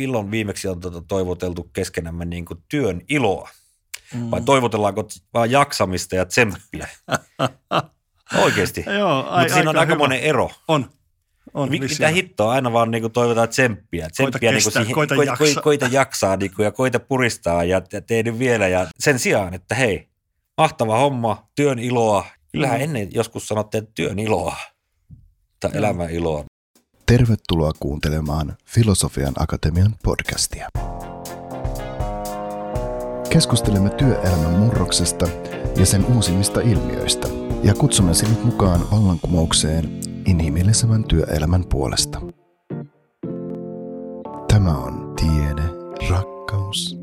milloin viimeksi on tuota toivoteltu keskenämme niin kuin työn iloa? Mm. Vai toivotellaanko vaan jaksamista ja tsemppiä? Oikeasti. Joo, ai, Mutta siinä on aika monen ero. On. on Mit, mitä hittoa, aina vaan niinku toivotaan tsemppiä. tsemppiä kestää, niinku koita koita, jaksaa. koita, koita jaksaa niinku, ja koita puristaa ja, tee nyt vielä. Ja sen sijaan, että hei, mahtava homma, työn iloa. Kyllähän Mm. ennen joskus sanottiin, että työn iloa tai elämän iloa. Tervetuloa kuuntelemaan Filosofian Akatemian podcastia. Keskustelemme työelämän murroksesta ja sen uusimmista ilmiöistä ja kutsumme sinut mukaan vallankumoukseen inhimillisemmän työelämän puolesta. Tämä on tiede, rakkaus,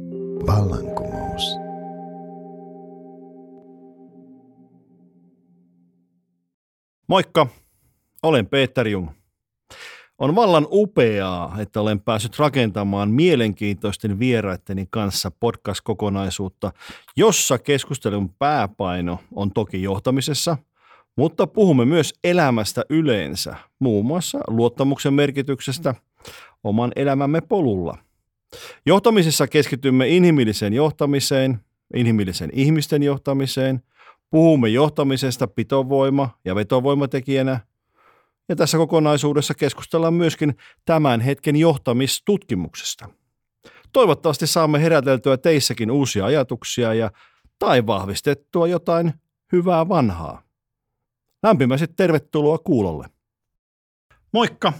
vallankumous. Moikka, olen Peter Jung. On vallan upeaa, että olen päässyt rakentamaan mielenkiintoisten vieraitteni kanssa podcast-kokonaisuutta, jossa keskustelun pääpaino on toki johtamisessa, mutta puhumme myös elämästä yleensä, muun muassa luottamuksen merkityksestä oman elämämme polulla. Johtamisessa keskitymme inhimilliseen johtamiseen, inhimillisen ihmisten johtamiseen, puhumme johtamisesta pitovoima- ja vetovoimatekijänä, ja tässä kokonaisuudessa keskustellaan myöskin tämän hetken johtamistutkimuksesta. Toivottavasti saamme heräteltyä teissäkin uusia ajatuksia ja tai vahvistettua jotain hyvää vanhaa. Lämpimästi tervetuloa kuulolle. Moikka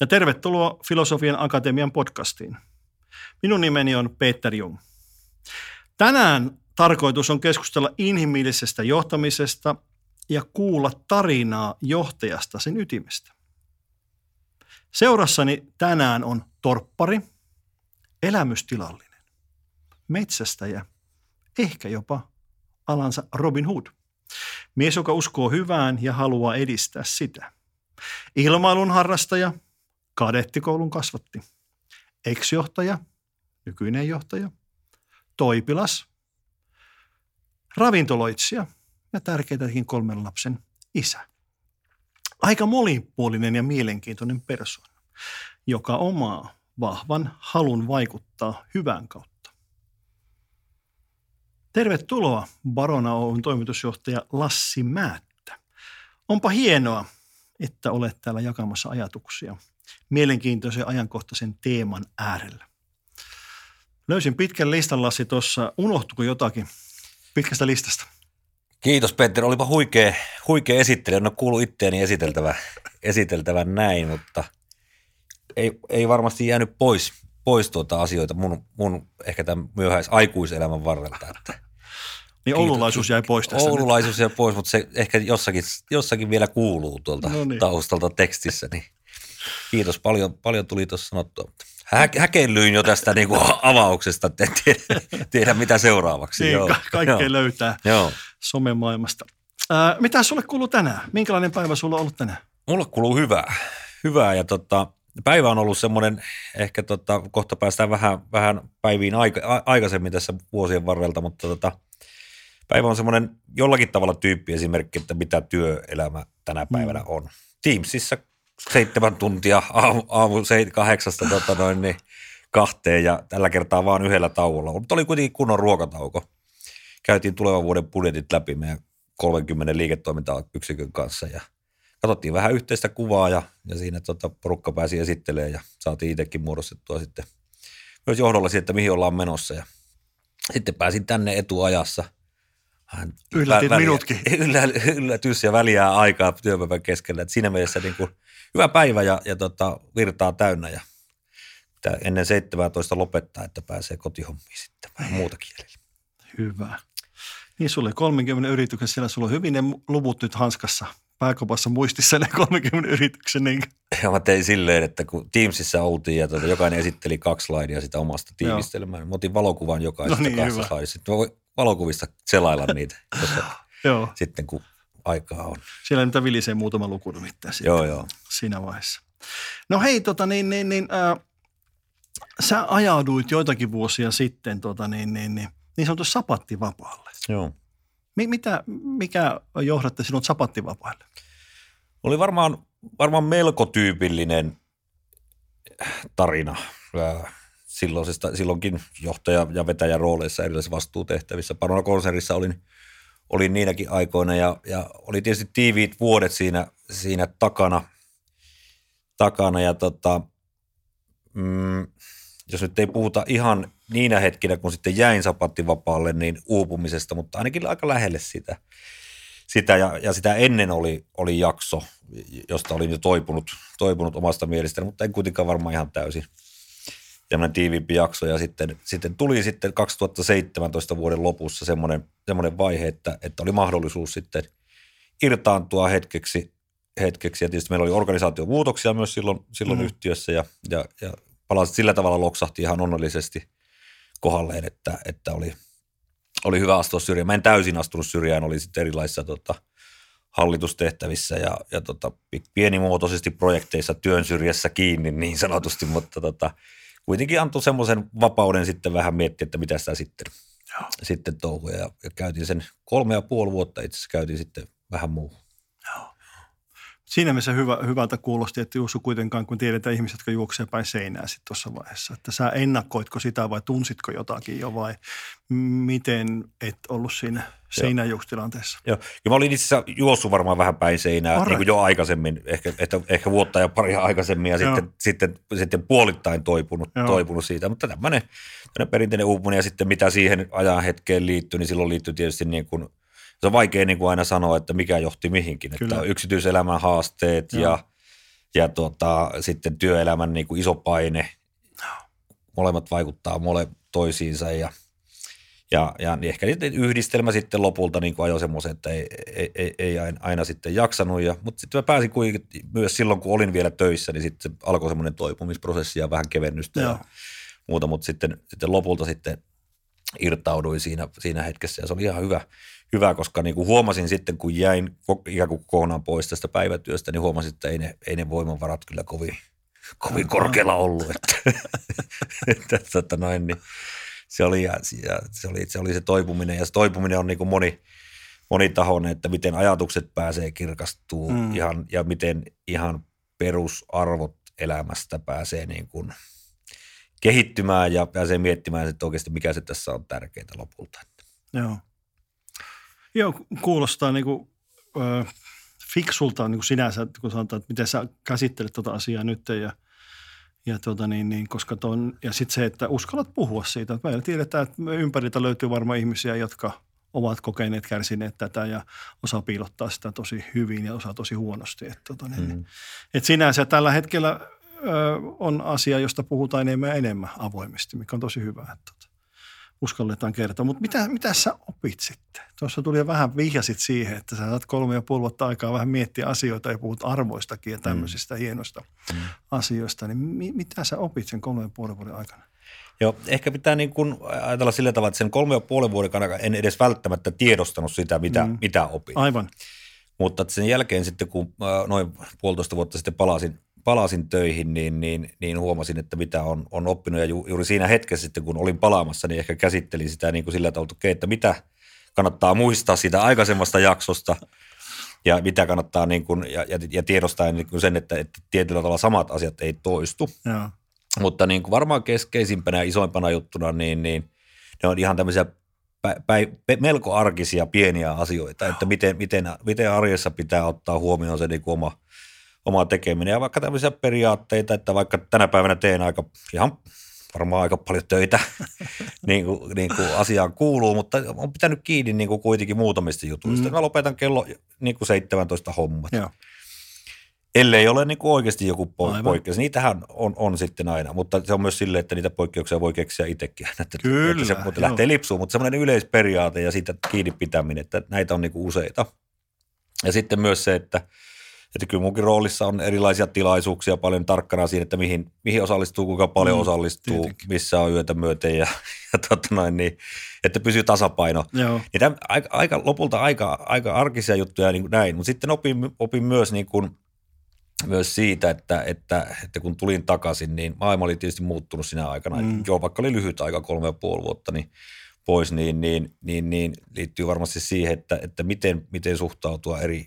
ja tervetuloa Filosofian Akatemian podcastiin. Minun nimeni on Peter Jung. Tänään tarkoitus on keskustella inhimillisestä johtamisesta ja kuulla tarinaa johtajasta sen ytimestä. Seurassani tänään on torppari, elämystilallinen, metsästäjä, ehkä jopa alansa Robin Hood. Mies, joka uskoo hyvään ja haluaa edistää sitä. Ilmailun harrastaja, kadettikoulun kasvatti. Ex-johtaja, nykyinen johtaja, toipilas, ravintoloitsija ja tärkeitäkin kolmen lapsen isä. Aika monipuolinen ja mielenkiintoinen persoona, joka omaa vahvan halun vaikuttaa hyvän kautta. Tervetuloa Barona Oyn toimitusjohtaja Lassi Määttä. Onpa hienoa, että olet täällä jakamassa ajatuksia mielenkiintoisen ajankohtaisen teeman äärellä. Löysin pitkän listan, Lassi, tuossa. Unohtuiko jotakin pitkästä listasta? Kiitos Peter, olipa huikea, huikea esittely. En ole kuullut itteeni esiteltävä, esiteltävä näin, mutta ei, ei varmasti jäänyt pois, pois tuota asioita mun, mun ehkä tämän myöhäis aikuiselämän varrelta. Että Niin oululaisuus jäi pois tässä. nyt. Oululaisuus jäi pois, mutta se ehkä jossakin, jossakin vielä kuuluu tuolta No niin. taustalta tekstissä. Niin kiitos, paljon, paljon tuli tuossa sanottua. Hä, häkellyin jo tästä niin kuin avauksesta, että en tiedä, tiedä mitä seuraavaksi. Niin, Joo, ka- kaikkea joo, löytää Joo. Somemaailmasta. Ää, mitä sulle kuuluu tänään? Minkälainen päivä sulla on ollut tänään? Mulle kuuluu hyvää. Hyvää ja tota, päivä on ollut semmoinen, ehkä tota, kohta päästään vähän, vähän päiviin aika, a, aikaisemmin tässä vuosien varrelta, mutta tota, päivä on semmoinen jollakin tavalla tyyppiesimerkki, että mitä työelämä tänä päivänä Mm. on. Teamsissa seitsemän tuntia aamu, aamu seit- kahdeksasta tota noin, niin kahteen ja tällä kertaa vaan yhdellä tauolla. Mutta oli kuitenkin kunnon ruokatauko. Käytiin tulevan vuoden budjetit läpi meidän 30 liiketoimintayksikön kanssa ja katsottiin vähän yhteistä kuvaa ja, ja siinä tota porukka pääsi esittelemään ja saatiin itsekin muodostettua sitten myös johdolla siitä, että mihin ollaan menossa. Ja sitten pääsin tänne etuajassa. Vähän Yllätit väliä- minutkin. Yllä, yllätys ja väliä aikaa työpäivän keskellä. Et siinä mielessä niin kuin hyvä päivä ja, ja tota, virtaa täynnä ja pitää ennen 17 lopettaa, että pääsee kotihommiin sitten vähän muutakin jäljellä. Hyvä. Niin sulle 30 yrityksen, siellä sulla on hyvin ne luvut nyt hanskassa, pääkopassa muistissa ne 30 yrityksen. Niin Ja mä tein silleen, että kun Teamsissa oltiin ja tuota, jokainen esitteli kaksi slaidia sitä omasta tiivistelmää, mä otin valokuvan jokaisesta No niin, kahdesta hyvä. slaidista. Sitten mä voin valokuvista selailla niitä joo, sitten, kun aikaa on. siellä niitä vilisee muutama luku nimittäin sitten Joo, joo. siinä vaiheessa. No hei, tota, niin, niin, niin, ää, sä ajauduit joitakin vuosia sitten tota, niin, niin, niin, niin sanotusti sapattivapaalle. Joo. Mi- mitä, mikä johdatte sinut sapattivapaille? Oli varmaan, varmaan melko tyypillinen tarina. Silloisesta, silloinkin johtaja- ja vetäjän rooleissa erilaisissa vastuutehtävissä. Parona konsernissa olin, olin niinäkin aikoina ja, ja oli tietysti tiiviit vuodet siinä, siinä takana, takana ja tota, mm, jos nyt ei puhuta ihan niinä hetkinä, kun sitten jäin sapattivapaalle, niin uupumisesta, mutta ainakin aika lähelle sitä. sitä ja, ja sitä ennen oli, oli jakso, josta olin jo toipunut, toipunut omasta mielestäni, mutta en kuitenkaan varmaan ihan täysin tämmöinen tiiviimpi jakso. Ja sitten, sitten tuli sitten 2017 vuoden lopussa semmoinen, semmoinen vaihe, että, että oli mahdollisuus sitten irtaantua hetkeksi, hetkeksi. Ja tietysti meillä oli organisaation muutoksia myös silloin, silloin mm. yhtiössä ja, ja, ja palasit sillä tavalla loksahti ihan onnellisesti kohdalleen, että, että oli, oli hyvä astua syrjään. Mä en täysin astunut syrjään, oli sitten erilaisissa tota, hallitustehtävissä ja, ja tota, pienimuotoisesti projekteissa työn syrjässä kiinni niin sanotusti, mutta tota, kuitenkin antoi semmoisen vapauden sitten vähän miettiä, että mitä sitä sitten, Joo. sitten touhuja. Ja, ja käytiin sen kolme ja puoli vuotta itse asiassa käytiin sitten vähän muuhun. Siinä mielessä hyvä, hyvältä kuulosti, että Jussu kuitenkaan, kun tiedetään ihmiset, jotka juoksevat päin seinää sitten tuossa vaiheessa, että sä ennakkoitko sitä vai tunsitko jotakin jo vai miten et ollut siinä seinäjuokstilanteessa? Joo, ja mä olin itse asiassa juossut varmaan vähän päin seinää niin kuin jo aikaisemmin, ehkä, että, ehkä vuotta ja pari aikaisemmin ja sitten, sitten, sitten, puolittain toipunut, toipunut siitä, mutta tämmöinen, tämmöinen perinteinen uupuminen ja sitten mitä siihen ajan hetkeen liittyy, niin silloin liittyy tietysti niin kuin – se on vaikea niin kuin aina sanoa, että mikä johti mihinkin. Kyllä. Että on yksityiselämän haasteet Joo. ja, ja tuota, sitten työelämän niin kuin iso paine. Molemmat vaikuttaa mole toisiinsa ja, ja, ja niin ehkä yhdistelmä sitten lopulta niin kuin ajoi semmoisen, että ei, ei, ei, ei aina sitten jaksanut. Ja, mutta sitten mä pääsin kuitenkin myös silloin, kun olin vielä töissä, niin sitten alkoi semmoinen toipumisprosessi ja vähän kevennystä Joo. ja muuta, mutta sitten, sitten lopulta sitten irtauduin siinä, siinä hetkessä ja se oli ihan hyvä, hyvä, koska niin kuin huomasin sitten, kun jäin ikään kuin kokonaan pois tästä päivätyöstä, niin huomasin, että ei ne, ei ne voimavarat kyllä kovin, kovin korkealla ollut. Että, että, että noin, niin se, oli, ja, se, oli, se oli se toipuminen ja se toipuminen on niin kuin moni, monitahoinen, että miten ajatukset pääsee kirkastuu mm. ihan, ja miten ihan perusarvot elämästä pääsee niin kuin kehittymään ja pääsee miettimään, että oikeasti mikä se tässä on tärkeää lopulta. Joo. Joo, kuulostaa niin kuin, ö, fiksulta niin kuin sinänsä, kun sanotaan, että miten sä käsittelet tuota asiaa nyt ja, ja, tuota niin, niin, koska ton, ja sitten se, että uskallat puhua siitä. Meillä tiedetään, että ympäriltä löytyy varmaan ihmisiä, jotka ovat kokeneet, kärsineet tätä ja osaa piilottaa sitä tosi hyvin ja osaa tosi huonosti. Että, tuota, niin, mm. et sinänsä tällä hetkellä ö, on asia, josta puhutaan enemmän ja enemmän avoimesti, mikä on tosi hyvä. Että, tuota uskalletaan kertoa. Mutta mitä, mitä sä opit sitten? Tuossa tuli jo vähän vihjasit siihen, että sä saat kolme ja puoli vuotta aikaa vähän miettiä asioita ja puhut arvoistakin ja tämmöisistä mm. hienoista mm. asioista. Niin mi, mitä sä opit sen kolme ja puolen vuoden aikana? Joo, ehkä pitää niin kuin ajatella sillä tavalla, että sen kolme ja puolen vuoden aikana en edes välttämättä tiedostanut sitä, mitä, mm. mitä opin. Aivan. Mutta sen jälkeen sitten, kun noin puolitoista vuotta sitten palasin palasin töihin, niin, niin, niin huomasin, että mitä on, on oppinut. Ja ju, juuri siinä hetkessä sitten, kun olin palaamassa, niin ehkä käsittelin sitä niin kuin sillä tavalla, että, okay, että mitä kannattaa muistaa siitä aikaisemmasta jaksosta ja mitä kannattaa niin kuin, ja, ja, ja tiedostaa niin kuin sen, että, että tietyllä tavalla samat asiat ei toistu. Ja. Mutta niin kuin varmaan keskeisimpänä ja isoimpana juttuna, niin, niin ne on ihan tämmöisiä pä, pä, melko arkisia pieniä asioita, että miten, miten, miten arjessa pitää ottaa huomioon se niin kuin oma – oma tekeminen ja vaikka tämmöisiä periaatteita, että vaikka tänä päivänä teen aika ihan varmaan aika paljon töitä, niin, kuin, niin kuin asiaan kuuluu, mutta on pitänyt kiinni niin kuin kuitenkin muutamista jutuista. Mm. Mä lopetan kello niin kuin 17 hommat. Joo. Ellei ole niin kuin oikeasti joku poikkeus. Niitähän on, on sitten aina, mutta se on myös silleen, että niitä poikkeuksia voi keksiä itsekin. Että, Kyllä, että se mutta lähtee lipsuun, mutta semmoinen yleisperiaate ja siitä kiinni pitäminen, että näitä on niin kuin useita. Ja sitten myös se, että – että kyllä munkin roolissa on erilaisia tilaisuuksia paljon tarkkana siinä, että mihin, mihin osallistuu, kuinka paljon mm, osallistuu, tietenkin. missä on yötä myöten ja, ja totta noin, niin, että pysyy tasapaino. Joo. Niin tämän, aika, aika, lopulta aika, aika arkisia juttuja niin kuin näin, mutta sitten opin, opin myös, niin kuin, myös siitä, että, että, että, kun tulin takaisin, niin maailma oli tietysti muuttunut sinä aikana. Mm. Joo, vaikka oli lyhyt aika, kolme ja puoli vuotta, niin pois, niin, niin, niin, niin liittyy varmasti siihen, että, että miten, miten suhtautua eri,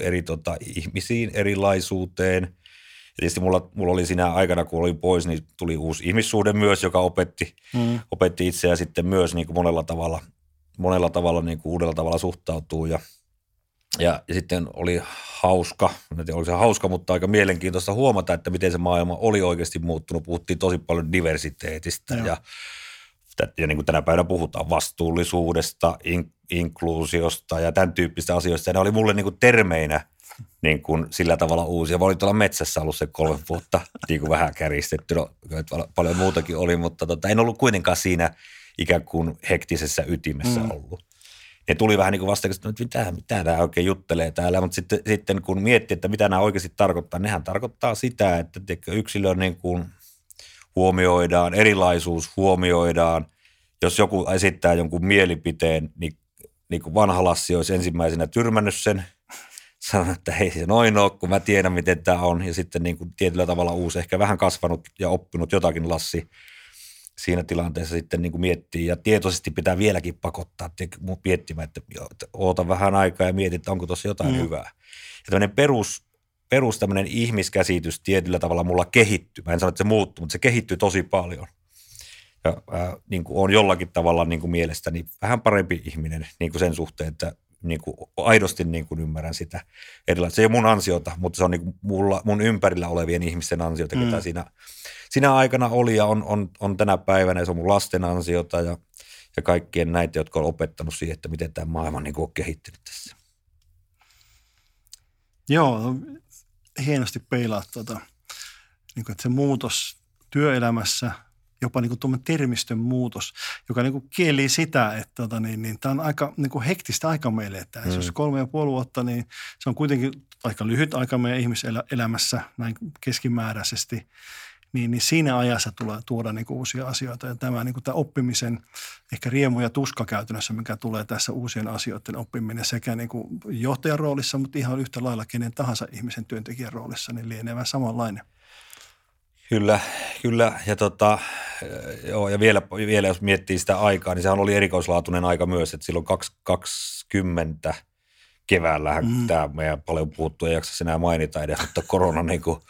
eri tota, ihmisiin, erilaisuuteen, tietysti mulla, mulla oli siinä aikana, kun olin pois, niin tuli uusi ihmissuhde myös, joka opetti, Mm. opetti itseä sitten myös niin kuin monella tavalla, monella tavalla niin kuin uudella tavalla suhtautuu ja, ja, ja sitten oli hauska, en tiedä, oli se hauska, mutta aika mielenkiintoista huomata, että miten se maailma oli oikeasti muuttunut. Puhuttiin tosi paljon diversiteetistä Joo. ja, ja niin kuin tänä päivänä puhutaan vastuullisuudesta, in, inkluusiosta ja tämän tyyppistä asioista. Ja ne oli mulle niin kuin termeinä niin kuin sillä tavalla uusia. Mä olin tuolla metsässä ollut se kolme vuotta, niin kuin vähän käristetty, no, pal- paljon muutakin oli, mutta tota, en ollut kuitenkaan siinä ikään kuin hektisessä ytimessä Mm. ollut. Ne tuli vähän niin kuin vasta, että mitä, mitä nämä oikein juttelee täällä, mutta sitten, sitten kun miettii, että mitä nämä oikeasti tarkoittaa, nehän tarkoittaa sitä, että tiedätkö, yksilö niin kuin huomioidaan, erilaisuus huomioidaan. Jos joku esittää jonkun mielipiteen, niin, niin kuin vanha Lassi olisi ensimmäisenä tyrmännyt sen, sanonut, että hei se noin ole, kun mä tiedän, miten tämä on. Ja sitten niin kuin tietyllä tavalla uusi, ehkä vähän kasvanut ja oppinut jotakin Lassi siinä tilanteessa sitten niin kuin miettii. Ja tietoisesti pitää vieläkin pakottaa miettimään, että, oota vähän aikaa ja mieti, että onko tuossa jotain mm. hyvää. Ja tämmöinen perus, perus tämmöinen ihmiskäsitys tietyllä tavalla mulla kehittyy. Mä en sano, että se muuttuu, mutta se kehittyy tosi paljon. Ja äh, niin kuin on jollakin tavalla niin kuin mielestäni vähän parempi ihminen niin kuin sen suhteen, että niin kuin aidosti niin kuin ymmärrän sitä erilaista. Se ei ole mun ansiota, mutta se on niin kuin mulla, mun ympärillä olevien ihmisten ansiota, Mm. mm. ketä siinä, siinä aikana oli ja on, on, on tänä päivänä ja se on mun lasten ansiota ja, ja kaikkien näitä, jotka on opettanut siihen, että miten tämä maailma niin kuin on kehittynyt tässä. Joo, hienosti peilaa tuota, niin kuin, että se muutos työelämässä, jopa niin kuin termistön muutos, joka niin kuin kielii sitä, että tota, niin, niin, tämä on aika niin kuin hektistä aika meille. Että mm. Jos kolme ja puoli vuotta, niin se on kuitenkin aika lyhyt aika meidän ihmiselämässä näin keskimääräisesti. Niin, niin siinä ajassa tulee tuoda niin kuin uusia asioita. Ja tämä, niin kuin tämä oppimisen ehkä riemu ja tuska käytännössä, mikä tulee tässä uusien asioiden oppiminen sekä niin kuin johtajan roolissa, mutta ihan yhtä lailla kenen tahansa ihmisen työntekijän roolissa, niin lienee vähän samanlainen. Kyllä, kyllä. Ja, tota, joo, ja vielä, vielä jos miettii sitä aikaa, niin sehän oli erikoislaatuinen aika myös, että silloin 2020 keväällähän Mm. tämä meidän paljon puhuttu, ei jaksa enää mainita edes, mutta korona, niin kuin,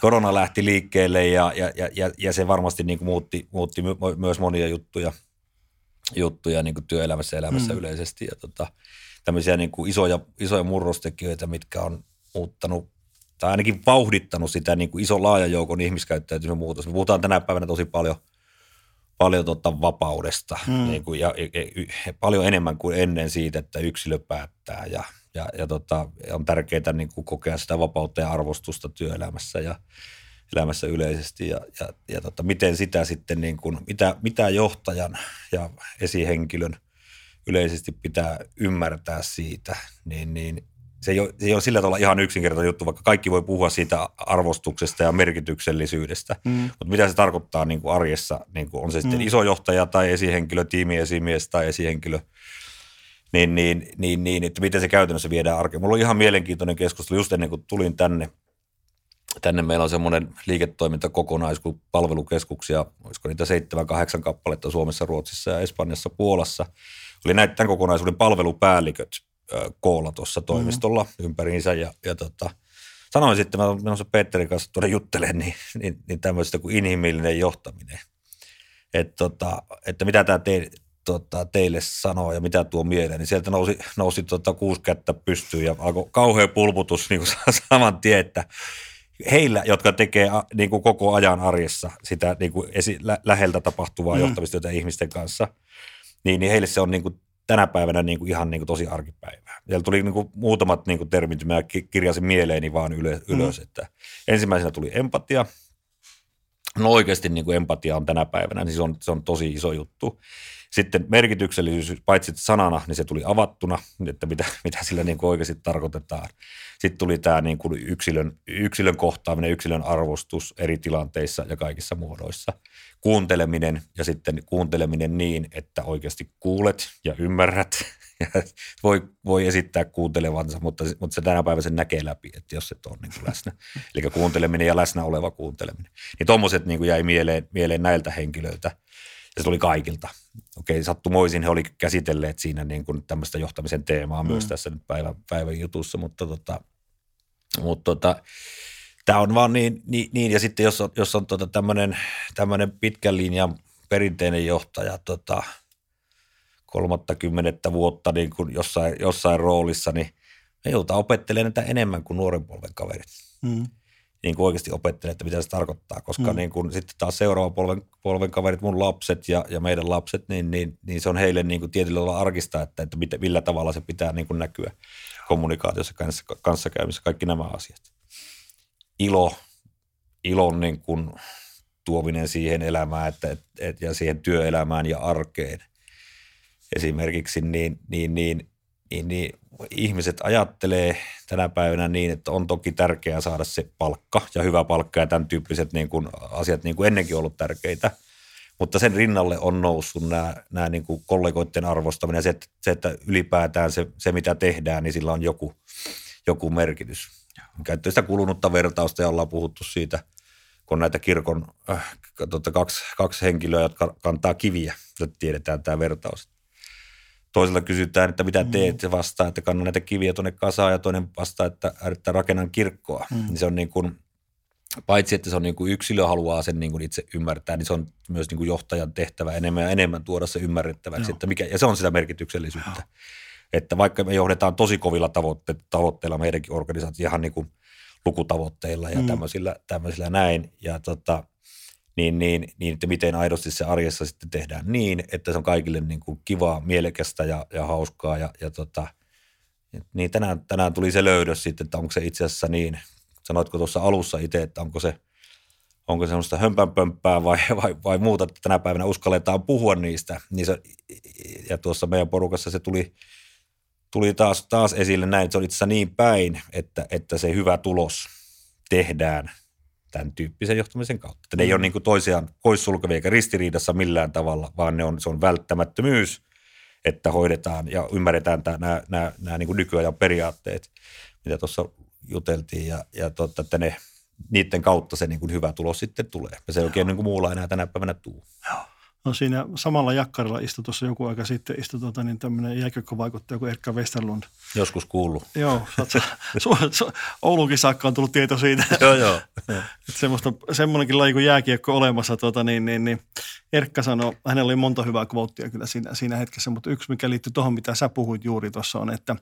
korona lähti liikkeelle ja, ja, ja, ja, se varmasti niin kuin muutti, muutti my- myös monia juttuja, juttuja niin kuin työelämässä ja elämässä Mm. yleisesti. Ja tota, tämmöisiä niin kuin isoja, isoja murrostekijöitä, mitkä on muuttanut tai ainakin vauhdittanut sitä niin kuin iso laaja joukon ihmiskäyttäytymisen muutos. Me puhutaan tänä päivänä tosi paljon, paljon tota vapaudesta mm. niin kuin, ja, ja, ja, paljon enemmän kuin ennen siitä, että yksilö päättää ja, ja, ja tota, on tärkeää niin kuin kokea sitä vapautta ja arvostusta työelämässä ja elämässä yleisesti ja, ja, ja tota, miten sitä sitten, niin kuin, mitä, mitä johtajan ja esihenkilön yleisesti pitää ymmärtää siitä, niin, niin se ei, ole, se ei ole sillä tavalla ihan yksinkertainen juttu, vaikka kaikki voi puhua siitä arvostuksesta ja merkityksellisyydestä. Mm. Mutta mitä se tarkoittaa niin kuin arjessa, niin kuin on se sitten Mm. iso johtaja tai esihenkilö, tiimiesimies tai esihenkilö, niin, niin, niin, niin, että miten se käytännössä viedään arkeen. Mulla oli ihan mielenkiintoinen keskustelu just ennen kuin tulin tänne. Tänne meillä on semmoinen liiketoimintakokonais kuin palvelukeskuksia, olisiko niitä seitsemän, kahdeksan kappaletta Suomessa, Ruotsissa ja Espanjassa, Puolassa. Oli näitä tämän kokonaisuuden palvelupäälliköt koolla tuossa toimistolla mm-hmm. ympäriinsä ja, ja tota, sanoin sitten, mä olen menossa Petterin kanssa tuonne juttelemaan, niin, niin, niin tämmöistä kuin inhimillinen johtaminen. Et tota, että mitä tämä te, tota, teille sanoo ja mitä tuo mieleen, niin sieltä nousi, nousi tota kuusi kättä pystyyn ja alkoi kauhea pulputus niin kuin saman tien, että heillä, jotka tekee niin kuin koko ajan arjessa sitä niin kuin esi, lä, läheltä tapahtuvaa Mm. johtamistyötä ihmisten kanssa, niin, niin heille se on niin kuin tänä päivänä niin kuin ihan niin kuin tosi arkipäivää. Siellä tuli niin kuin muutamat niin kuin termit, mä ki- kirjasin mieleeni vaan ylös, ylös Mm. että ensimmäisenä tuli empatia. No oikeasti niin kuin empatia on tänä päivänä, niin se on, se on tosi iso juttu. Sitten merkityksellisyys, paitsi sanana, niin se tuli avattuna, että mitä, mitä sillä niin kuin oikeasti tarkoitetaan. Sitten tuli tämä niin kuin yksilön, yksilön kohtaaminen, yksilön arvostus eri tilanteissa ja kaikissa muodoissa. Kuunteleminen ja sitten kuunteleminen niin, että oikeasti kuulet ja ymmärrät. Ja voi, voi esittää kuuntelevansa, mutta, mutta se tänä päivänä sen näkee läpi, että jos et ole niin kuin läsnä. Eli kuunteleminen ja läsnä oleva kuunteleminen. Niin tuommoiset niin jäi mieleen, mieleen näiltä henkilöiltä. Ja se tuli kaikilta. Okei, sattumoisin he oli käsitelleet siinä niin kuin tämmöistä johtamisen teemaa myös Mm. tässä nyt päivän, päivän jutussa, mutta tota, mutta tota, Tämä on vaan niin, niin, niin ja sitten jos on, jos on tota tämmöinen, pitkän linjan perinteinen johtaja tota, kolmatta kymmenettä vuotta niin kuin jossain, jossain roolissa, niin me joudutaan opettelemaan näitä enemmän kuin nuoren polven kaverit. Mm. Niin kuin oikeasti opettelemaan, että mitä se tarkoittaa, koska mm. niin kuin, sitten taas seuraava polven, polven kaverit, mun lapset ja, ja meidän lapset, niin, niin, niin se on heille niin kuin tietyllä tavalla arkista, että, että mitä, millä tavalla se pitää niin kuin näkyä kommunikaatiossa, kanssa, kanssakäymissä, kaikki nämä asiat. Ilo, ilon niin kuin tuominen siihen elämään että, et, et, ja siihen työelämään ja arkeen esimerkiksi, niin, niin, niin, niin, niin ihmiset ajattelee tänä päivänä niin, että on toki tärkeää saada se palkka ja hyvä palkka ja tämän tyyppiset niin kuin asiat niin kuin ennenkin ollut tärkeitä. Mutta sen rinnalle on noussut nämä, nämä niin kuin kollegoiden arvostaminen ja se, että, se, että ylipäätään se, se, mitä tehdään, niin sillä on joku, joku merkitys. Käyttö sitä kulunutta vertausta ja ollaan puhuttu siitä, kun näitä kirkon äh, tota, kaksi, kaksi henkilöä, jotka kantaa kiviä, että tiedetään tämä vertaus toiselta kysytään, että mitä teet, se vastaa, että kannan näitä kiviä tuonne kasaan ja toinen vastaa, että, että rakennan kirkkoa. Mm. Niin se on niin kuin, paitsi että se on niin kuin yksilö haluaa sen niin kuin itse ymmärtää, niin se on myös niin kuin johtajan tehtävä enemmän ja enemmän tuoda se ymmärrettäväksi. Että mikä, ja se on sitä merkityksellisyyttä. Joo. Että vaikka me johdetaan tosi kovilla tavoitteilla, tavoitteilla meidänkin organisaatio ihan niin kuin lukutavoitteilla ja mm. tämmöisillä, tämmöisillä näin. Ja tota, niin, niin, niin että miten aidosti se arjessa sitten tehdään niin, että se on kaikille niin kuin kivaa, mielekästä ja, ja hauskaa. Ja, ja tota, niin tänään, tänään tuli se löydös sitten, että onko se itse asiassa niin, sanoitko tuossa alussa itse, että onko se, onko se semmoista hömpänpömppää vai, vai, vai muuta, että tänä päivänä uskalletaan puhua niistä. Niin se, ja tuossa meidän porukassa se tuli, tuli taas, taas esille näin, että se on itse asiassa niin päin, että, että se hyvä tulos tehdään – tämän tyyppisen johtamisen kautta. Että ne ei ole mm. niin kuin toisiaan poissulkevia eikä ristiriidassa millään tavalla, vaan ne on, se on välttämättömyys, että hoidetaan ja ymmärretään tämä, nämä, nämä, nämä niin kuin nykyajan periaatteet, mitä tuossa juteltiin ja, ja totta, että ne, niiden kautta se niin kuin hyvä tulos sitten tulee. Ja se ei oikein niin kuin muulla enää tänä päivänä tuu. Joo. No siinä samalla jakkarilla istui tuossa joku aika sitten, istui tuota, niin tämmöinen jääkökkövaikuttaja kuin Erkka Westerlund. Joskus kuullut. Joo, su, su, Oulunkin saakka on tullut tieto siitä. joo, joo. Semmoista, semmoinenkin laji kuin jääkiekko olemassa. Tuota, niin, niin, niin. Erkka sanoi, hänellä oli monta hyvää kvoottia kyllä siinä, siinä hetkessä, mutta yksi mikä liittyy tuohon, mitä sä puhuit juuri tuossa on, että,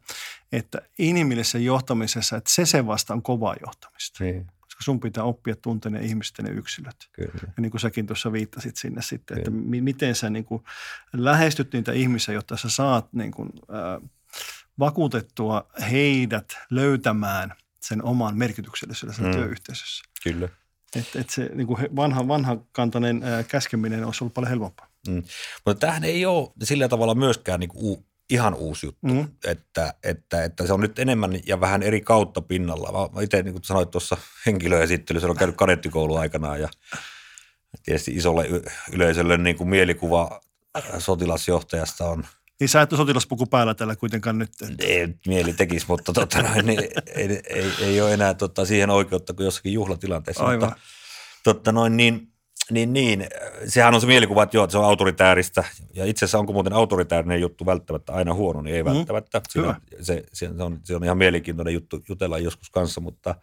että inhimillisessä johtamisessa, että se se vasta on kovaa johtamista. Niin koska sun pitää oppia tuntea ihmisten ja yksilöt. Kyllä. Ja niin kuin säkin tuossa viittasit sinne sitten, Kyllä. että mi- miten sä niin kuin lähestyt niitä ihmisiä, jotta sä saat niin kuin, äh, vakuutettua heidät löytämään sen oman merkityksellisessä mm. työyhteisössä. Kyllä. Että et se niin kuin vanha, vanha kantainen äh, käskeminen olisi ollut paljon helpompaa. Mm. Mutta tämähän ei ole sillä tavalla myöskään niin kuin ihan uusi juttu, mm. että, että, että, se on nyt enemmän ja vähän eri kautta pinnalla. Mä itse, niin kuin sanoit tuossa henkilöesittelyssä, olen käynyt kadettikoulu aikanaan ja tietysti isolle yleisölle niin kuin mielikuva sotilasjohtajasta on – niin sä et ole sotilaspuku päällä tällä kuitenkaan nyt. Ei, mieli tekisi, mutta noin, niin, ei, ei, ei, ole enää tota, siihen oikeutta kuin jossakin juhlatilanteessa. Aivan. Mutta, tota, noin, niin, niin, niin, sehän on se mielikuva, että joo, että se on autoritääristä. Ja itse asiassa onko muuten autoritäärinen juttu välttämättä aina huono, niin ei mm. välttämättä. Siinä, se, se, on, se on ihan mielenkiintoinen juttu jutella joskus kanssa, mutta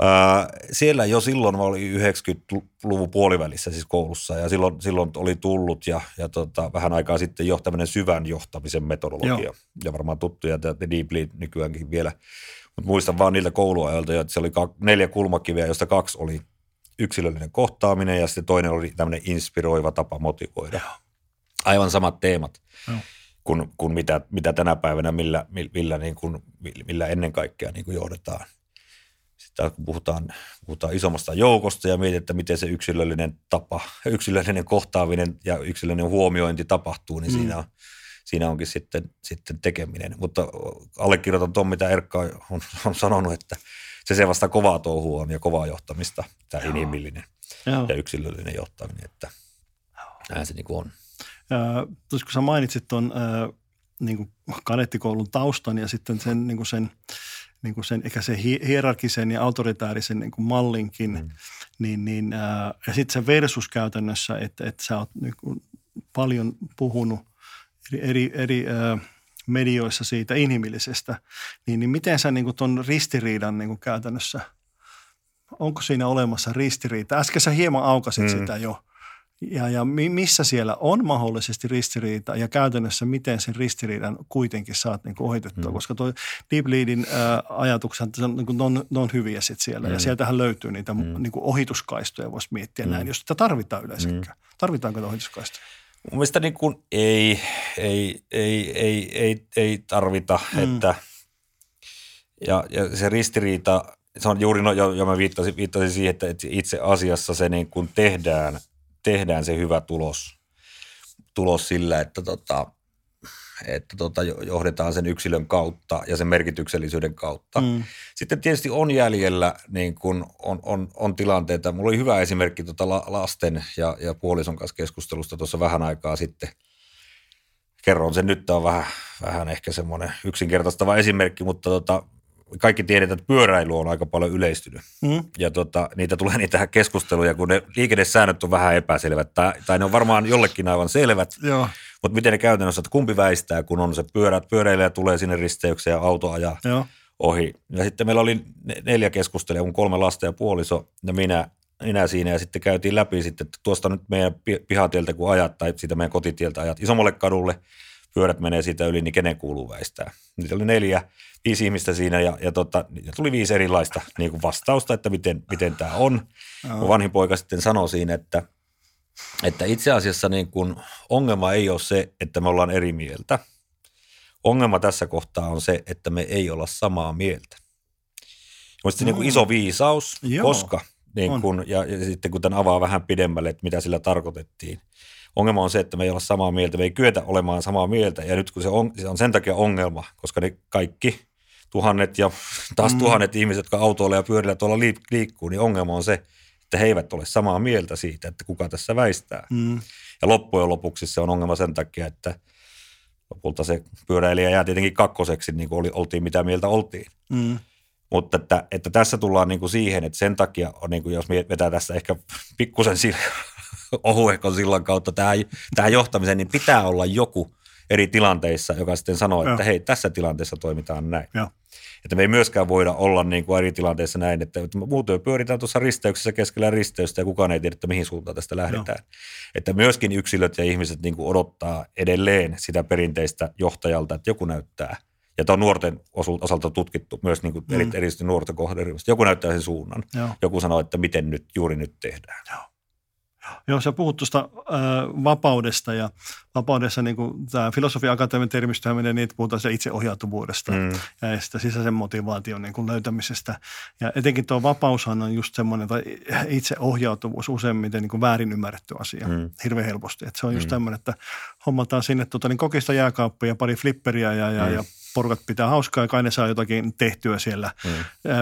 ää, siellä jo silloin oli 90-luvun puolivälissä siis koulussa ja silloin, silloin oli tullut ja, ja tota, vähän aikaa sitten jo tämmöinen syvän johtamisen metodologia. Joo. Ja varmaan tuttuja Deeply nykyäänkin vielä. Mutta muistan vaan niiltä kouluajoilta, että se oli neljä kulmakiveä, joista kaksi oli – yksilöllinen kohtaaminen ja sitten toinen oli tämmöinen inspiroiva tapa motivoida. Aivan samat teemat kuin, kuin mitä, mitä tänä päivänä, millä, millä, niin kuin, millä ennen kaikkea niin kuin johdetaan. Sitten kun puhutaan, puhutaan isommasta joukosta ja mietitään, että miten se yksilöllinen tapa, yksilöllinen kohtaaminen ja yksilöllinen huomiointi tapahtuu, niin mm. siinä, on, siinä onkin sitten, sitten tekeminen. Mutta allekirjoitan tuon, mitä Erkka on, on sanonut, että – se se vasta kovaa touhua on ja kovaa johtamista, tämä Joo. inhimillinen Joo. ja yksilöllinen johtaminen, että näin se niin kuin on. Äh, kun sä mainitsit tuon niin kadettikoulun taustan ja sitten sen, niin kuin sen, niin kuin sen ehkä se hierarkisen ja autoritäärisen niin kuin mallinkin, mm. niin, niin, ja sitten se versus käytännössä, että, että sä oot niin kuin paljon puhunut eri, eri, eri medioissa siitä inhimillisestä, niin, niin miten sä niin tuon ristiriidan niin käytännössä onko siinä olemassa ristiriita? Äsken sä hieman aukasit mm. sitä jo. Ja, ja missä siellä on mahdollisesti ristiriita ja käytännössä miten sen ristiriidan kuitenkin saat niin ohitettua, mm. koska tuo Deep Leadin ää, ajatukset, niin ne, on, ne on hyviä sit siellä mm. ja sieltähän löytyy niitä mm. niin ohituskaistoja, voisi miettiä mm. näin, jos sitä tarvitaan yleensäkään. Mm. Tarvitaanko ohituskaistoja? Mun mielestä niin kuin ei, ei, ei, ei, ei, ei tarvita, mm. että ja, ja se ristiriita, se on juuri, no, jo, jo mä viittasin, viittasin siihen, että itse asiassa se niin kuin tehdään, tehdään se hyvä tulos, tulos sillä, että tota, että tota, johdetaan sen yksilön kautta ja sen merkityksellisyyden kautta. Mm. Sitten tietysti on jäljellä niin kun on, on, on tilanteita. Mulla oli hyvä esimerkki tota lasten ja, ja puolison kanssa keskustelusta tuossa vähän aikaa sitten. Kerron sen nyt, on vähän, vähän ehkä semmoinen yksinkertaistava esimerkki, mutta tota, kaikki tiedetään, että pyöräily on aika paljon yleistynyt. Mm. Ja tota, niitä tulee niitä keskusteluja, kun ne liikennesäännöt on vähän epäselvät, tai, tai ne on varmaan jollekin aivan selvät. Joo. Mutta miten ne käytännössä, että kumpi väistää, kun on se pyörät, pyöräilijä tulee sinne risteykseen ja auto ajaa Joo. ohi. Ja sitten meillä oli neljä keskustelijaa, kun kolme lasta ja puoliso ja minä, minä siinä. Ja sitten käytiin läpi sitten, että tuosta nyt meidän pihatieltä kun ajat tai siitä meidän kotitieltä ajat isommalle kadulle, pyörät menee siitä yli, niin kenen kuuluu väistää. Niitä oli neljä, viisi ihmistä siinä ja, ja, tota, ja tuli viisi erilaista niin kuin vastausta, että miten, miten tämä on. Oh. Vanhin poika sitten sanoi siinä, että – että itse asiassa niin kuin ongelma ei ole se, että me ollaan eri mieltä. Ongelma tässä kohtaa on se, että me ei olla samaa mieltä. Mielestäni niin kuin iso viisaus, Joo, koska, niin kuin, ja, ja sitten kun tämän avaa vähän pidemmälle, että mitä sillä tarkoitettiin. Ongelma on se, että me ei olla samaa mieltä, me ei kyetä olemaan samaa mieltä. Ja nyt kun se on, se on sen takia ongelma, koska ne kaikki tuhannet ja taas mm. tuhannet ihmiset, jotka autoilla ja pyörillä tuolla liikkuu, niin ongelma on se, että he eivät ole samaa mieltä siitä, että kuka tässä väistää. Mm. Ja loppujen lopuksi se on ongelma sen takia, että lopulta se pyöräilijä jää tietenkin kakkoseksi, niin kuin oli, oltiin mitä mieltä oltiin. Mm. Mutta että, että tässä tullaan niin kuin siihen, että sen takia, on niin kuin jos vetää tässä ehkä pikkusen ohuehkon sillan kautta tähän, tähän johtamiseen, niin pitää olla joku eri tilanteissa, joka sitten sanoo, että Joo. hei, tässä tilanteessa toimitaan näin. Joo. Että me ei myöskään voida olla niin kuin eri tilanteissa näin, että muuten pyöritään tuossa risteyksessä keskellä risteystä ja kukaan ei tiedä, että mihin suuntaan tästä lähdetään. No. Että myöskin yksilöt ja ihmiset niin kuin odottaa edelleen sitä perinteistä johtajalta, että joku näyttää. Ja tämä on nuorten osalta tutkittu myös niin kuin mm. erityisesti nuorten kohderyhmästä. Joku näyttää sen suunnan. Joo. Joku sanoo, että miten nyt juuri nyt tehdään. Joo. Joo, sä puhut tuosta vapaudesta ja vapaudessa niin kuin tämä filosofia akatemian termistöhän menee niin, että puhutaan se itseohjautuvuudesta mm. ja sitä sisäisen motivaation niin kuin löytämisestä. Ja etenkin tuo vapaushan on just semmoinen, tai itseohjautuvuus useimmiten niin kuin väärin ymmärretty asia mm. hirveän helposti. Että se on just mm. tämmöinen, että hommataan sinne tota, niin kokista jääkaappia ja pari flipperiä ja, ja, mm. ja porukat pitää hauskaa ja kai ne saa jotakin tehtyä siellä mm.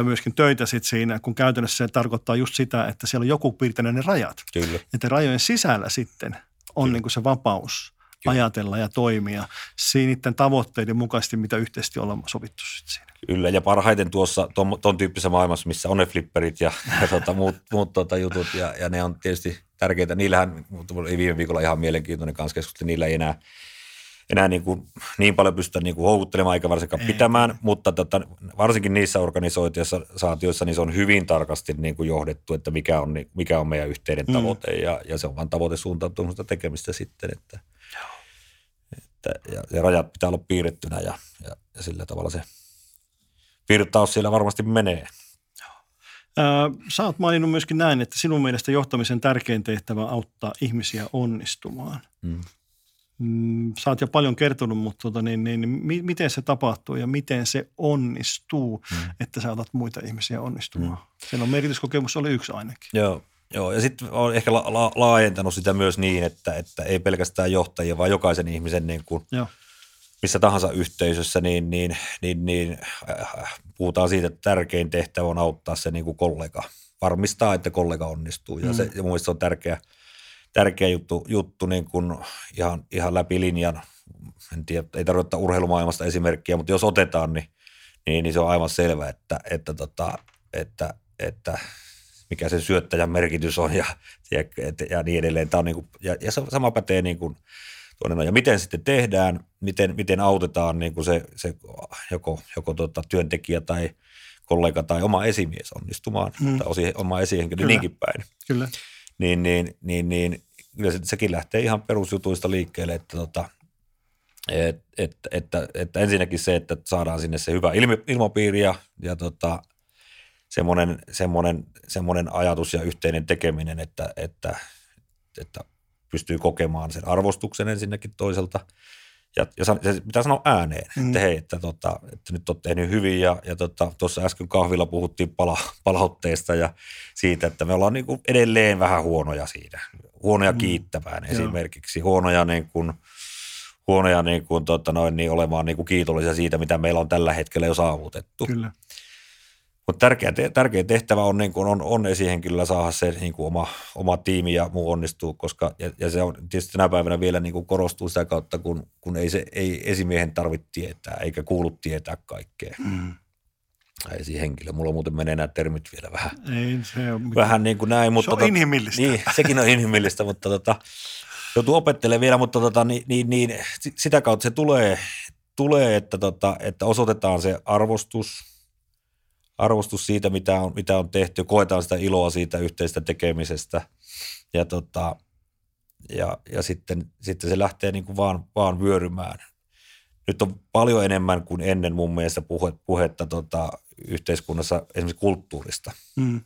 myöskin töitä sit siinä, kun käytännössä se tarkoittaa just sitä, että siellä on joku piirtänyt ne rajat. Kyllä. Että rajojen sisällä sitten on niin kuin se vapaus Kyllä. ajatella ja toimia niiden tavoitteiden mukaisesti, mitä yhteisesti ollaan sovittu sitten siinä. Kyllä, ja parhaiten tuossa ton, ton tyyppisessä maailmassa, missä on ne flipperit ja, ja tota, muut, muut tota, jutut, ja, ja ne on tietysti tärkeitä. Niillähän, ei viime viikolla ihan mielenkiintoinen kanssa keskustelu, niillä ei enää – enää niin, kuin, niin paljon pystytä niin kuin houkuttelemaan eikä varsinkaan pitämään, mutta tota, varsinkin niissä organisaatioissa niin se on hyvin tarkasti niin kuin johdettu, että mikä on, mikä on meidän yhteinen mm. tavoite ja, ja se on vain tavoite suuntautumista tekemistä sitten, että, että ja, ja rajat pitää olla piirrettynä ja, ja, ja sillä tavalla se virtaus siellä varmasti menee. Sä oot maininnut myöskin näin, että sinun mielestä johtamisen tärkein tehtävä auttaa ihmisiä onnistumaan. Mm. Mm, sä oot jo paljon kertonut, mutta tota, niin, niin, niin, miten se tapahtuu ja miten se onnistuu, mm. että sä otat muita ihmisiä onnistumaan. Mm. Sen on merkityskokemus oli yksi ainakin. Joo, Joo, ja sitten olen ehkä la- la- laajentanut sitä myös niin, että, että ei pelkästään johtajia, vaan jokaisen ihmisen niin kuin Joo. missä tahansa yhteisössä, niin, niin, niin, niin äh, puhutaan siitä, että tärkein tehtävä on auttaa se niin kuin kollega, varmistaa, että kollega onnistuu. Ja, mm. se, ja mun se on tärkeä – tärkeä juttu, juttu niin kuin ihan, ihan läpi linjan. En tiedä, ei tarvitse urheilumaailmasta esimerkkiä, mutta jos otetaan, niin, niin, niin se on aivan selvä, että, että, tota, että, että mikä sen syöttäjän merkitys on ja, ja, ja niin edelleen. Tämä on niin kuin, ja, ja sama pätee niin kuin tuonne. Ja miten sitten tehdään, miten, miten autetaan niin kuin se, se joko, joko tota työntekijä tai kollega tai oma esimies onnistumaan, mm. tai osi, oma esihenkilö Kyllä. niinkin päin. Kyllä. Niin, niin, niin, niin kyllä se, sekin lähtee ihan perusjutuista liikkeelle, että, tota, et, et, että, että ensinnäkin se, että saadaan sinne se hyvä ilmi, ilmapiiri ja, ja tota, semmoinen, semmoinen, semmoinen ajatus ja yhteinen tekeminen, että, että, että pystyy kokemaan sen arvostuksen ensinnäkin toiselta. Ja, ja san- se pitää sanoa ääneen, Mm. että hei, että, tota, että nyt olet tehnyt hyvin ja, ja tota, tuossa äsken kahvilla puhuttiin pala, palautteesta ja siitä, että me ollaan niin kuin edelleen vähän huonoja siinä. Huonoja Mm. kiittämään Joo. esimerkiksi, huonoja niin kuin, huonoja niin kuin, tota noin, niin olemaan niin kuin kiitollisia siitä, mitä meillä on tällä hetkellä jo saavutettu. Kyllä. Mutta tärkeä, te- tärkeä tehtävä on, niin kuin on, on esihenkilöllä saada se niin kuin oma, oma tiimi ja muu onnistuu, koska ja, ja se on tietysti tänä päivänä vielä niin kuin korostuu sitä kautta, kun, kun ei, se, ei esimiehen tarvitse tietää eikä kuulu tietää kaikkea. Mm. Esihenkilö. Mulla muuten menee nämä termit vielä vähän, Ei se mitään. vähän niin kuin näin. Mutta on inhimillistä. Niin, sekin on inhimillistä, mutta tota, joutuu opettelemaan vielä, mutta tota, niin, niin, niin, si- sitä kautta se tulee, tulee että, tota, että osoitetaan se arvostus, arvostus siitä, mitä on, mitä on tehty, koetaan sitä iloa siitä yhteistä tekemisestä ja, tota, ja, ja sitten, sitten se lähtee niin kuin vaan, vaan vyörymään. Nyt on paljon enemmän kuin ennen mun mielestä puhe, puhetta tota, yhteiskunnassa esimerkiksi kulttuurista Mm.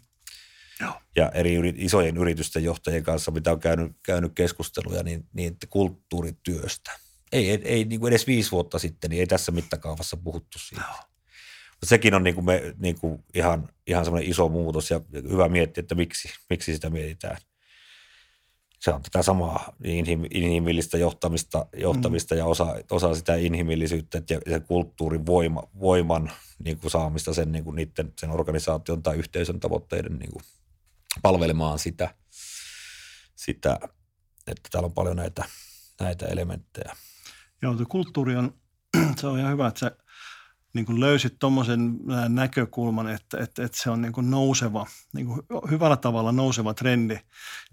Joo. ja eri isojen yritysten johtajien kanssa, mitä on käynyt, käynyt keskusteluja, niin, niin että kulttuurityöstä. Ei, ei, ei niin kuin edes viisi vuotta sitten, niin ei tässä mittakaavassa puhuttu siitä. Mutta sekin on niin kuin me, niin kuin ihan, ihan semmoinen iso muutos ja hyvä miettiä, että miksi, miksi sitä mietitään. Se on tätä samaa inhim- inhimillistä johtamista, johtamista mm. ja osa, osa sitä inhimillisyyttä ja sen kulttuurin voima, voiman niin kuin saamista sen, niin kuin niiden, sen organisaation tai yhteisön tavoitteiden niin kuin palvelemaan sitä, sitä, että täällä on paljon näitä, näitä elementtejä. Joo, tuo kulttuuri on, se on ihan hyvä, että sä niin kuin löysit tuommoisen näkökulman, että, että, että se on niin kuin nouseva, niin kuin hyvällä tavalla nouseva trendi.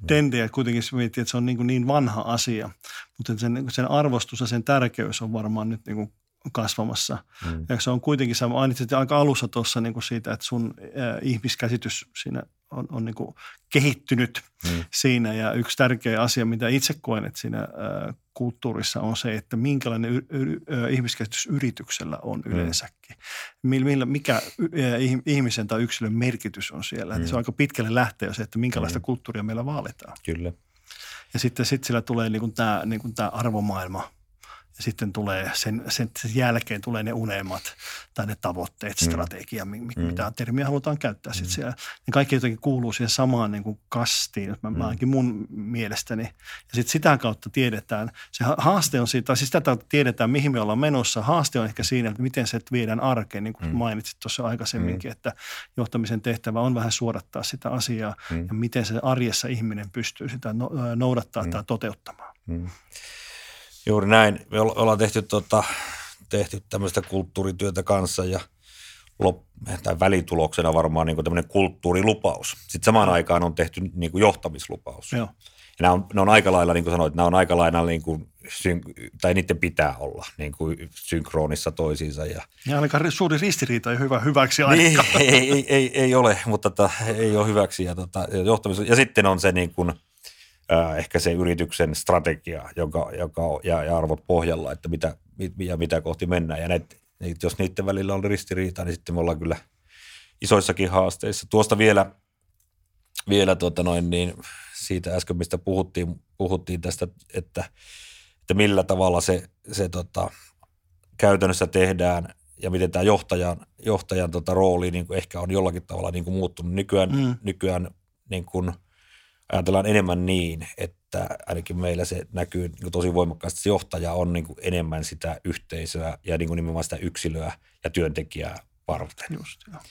trendi ja kuitenkin se miettii, että se on niin, kuin niin vanha asia, mutta sen, sen arvostus ja sen tärkeys on varmaan nyt niin kuin kasvamassa. Mm. Ja se on kuitenkin, sä mainitsit aika alussa tuossa niin kuin siitä, että sun äh, ihmiskäsitys siinä on, on niin kuin kehittynyt Mm. siinä. Ja yksi tärkeä asia, mitä itse koen, että siinä äh, kulttuurissa on se, että minkälainen y- y- ihmiskäsitys yrityksellä on yleensäkin. Millä, mikä y- ih- ihmisen tai yksilön merkitys on siellä. Mm. Mm. Se on aika pitkälle lähtee jo se, että minkälaista Mm. kulttuuria meillä vaalitaan. Kyllä. Ja sitten sit sillä tulee niin kuin tämä, niin kuin tämä arvomaailma. Sitten tulee sen, sen, sen jälkeen tulee ne unelmat tai ne tavoitteet, Mm. strategia, mi, mi, Mm. mitä termiä halutaan käyttää sitten Mm. siellä. Ne kaikki jotenkin kuuluu siihen samaan niin kuin kastiin, mä, Mm. ainakin mun mielestäni. Ja sitten sitä kautta tiedetään, se ha- haaste on siitä, tai siis sitä kautta tiedetään, mihin me ollaan menossa. Haaste on ehkä siinä, että miten se viedään arkeen, niin kuin Mm. mainitsit tuossa aikaisemminkin, että johtamisen tehtävä on vähän suodattaa sitä asiaa Mm. ja miten se arjessa ihminen pystyy sitä no- noudattaa Mm. tai toteuttamaan. Mm. Juuri näin. Me olla- ollaan tehty, tota, tehty tämmöistä kulttuurityötä kanssa ja lop, tai välituloksena varmaan niin tämmöinen kulttuurilupaus. Sitten samaan aikaan on tehty niin kuin johtamislupaus. Joo. Ja nämä on, ne on aika lailla, niin kuin sanoit, nämä on aika lailla, niin kuin, tai niiden pitää olla niin kuin synkronissa toisiinsa. Ja, Ja ainakaan suuri ristiriita ei hyvä hyväksi niin, ainakaan. ei, ei, ei, ei, ole, mutta tota, ei ole hyväksi. Ja, tota, johtamis, ja sitten on se niin kuin, äh, ehkä se yrityksen strategia joka, joka, on- ja, ja arvot pohjalla, että mitä, mit, ja mitä kohti mennään. Ja näit, niit, jos niiden välillä on ristiriita, niin sitten me ollaan kyllä isoissakin haasteissa. Tuosta vielä, vielä tuota noin, niin siitä äsken, mistä puhuttiin, puhuttiin tästä, että, että millä tavalla se, se tota, käytännössä tehdään ja miten tämä johtajan, johtajan tota rooli niin kuin ehkä on jollakin tavalla niin kuin muuttunut. Nykyään, mm. nykyään niin kuin ajatellaan enemmän niin, että ainakin meillä se näkyy niin tosi voimakkaasti, että se johtaja on niin kuin enemmän sitä yhteisöä ja niin kuin nimenomaan sitä yksilöä ja työntekijää varten. Just, joo.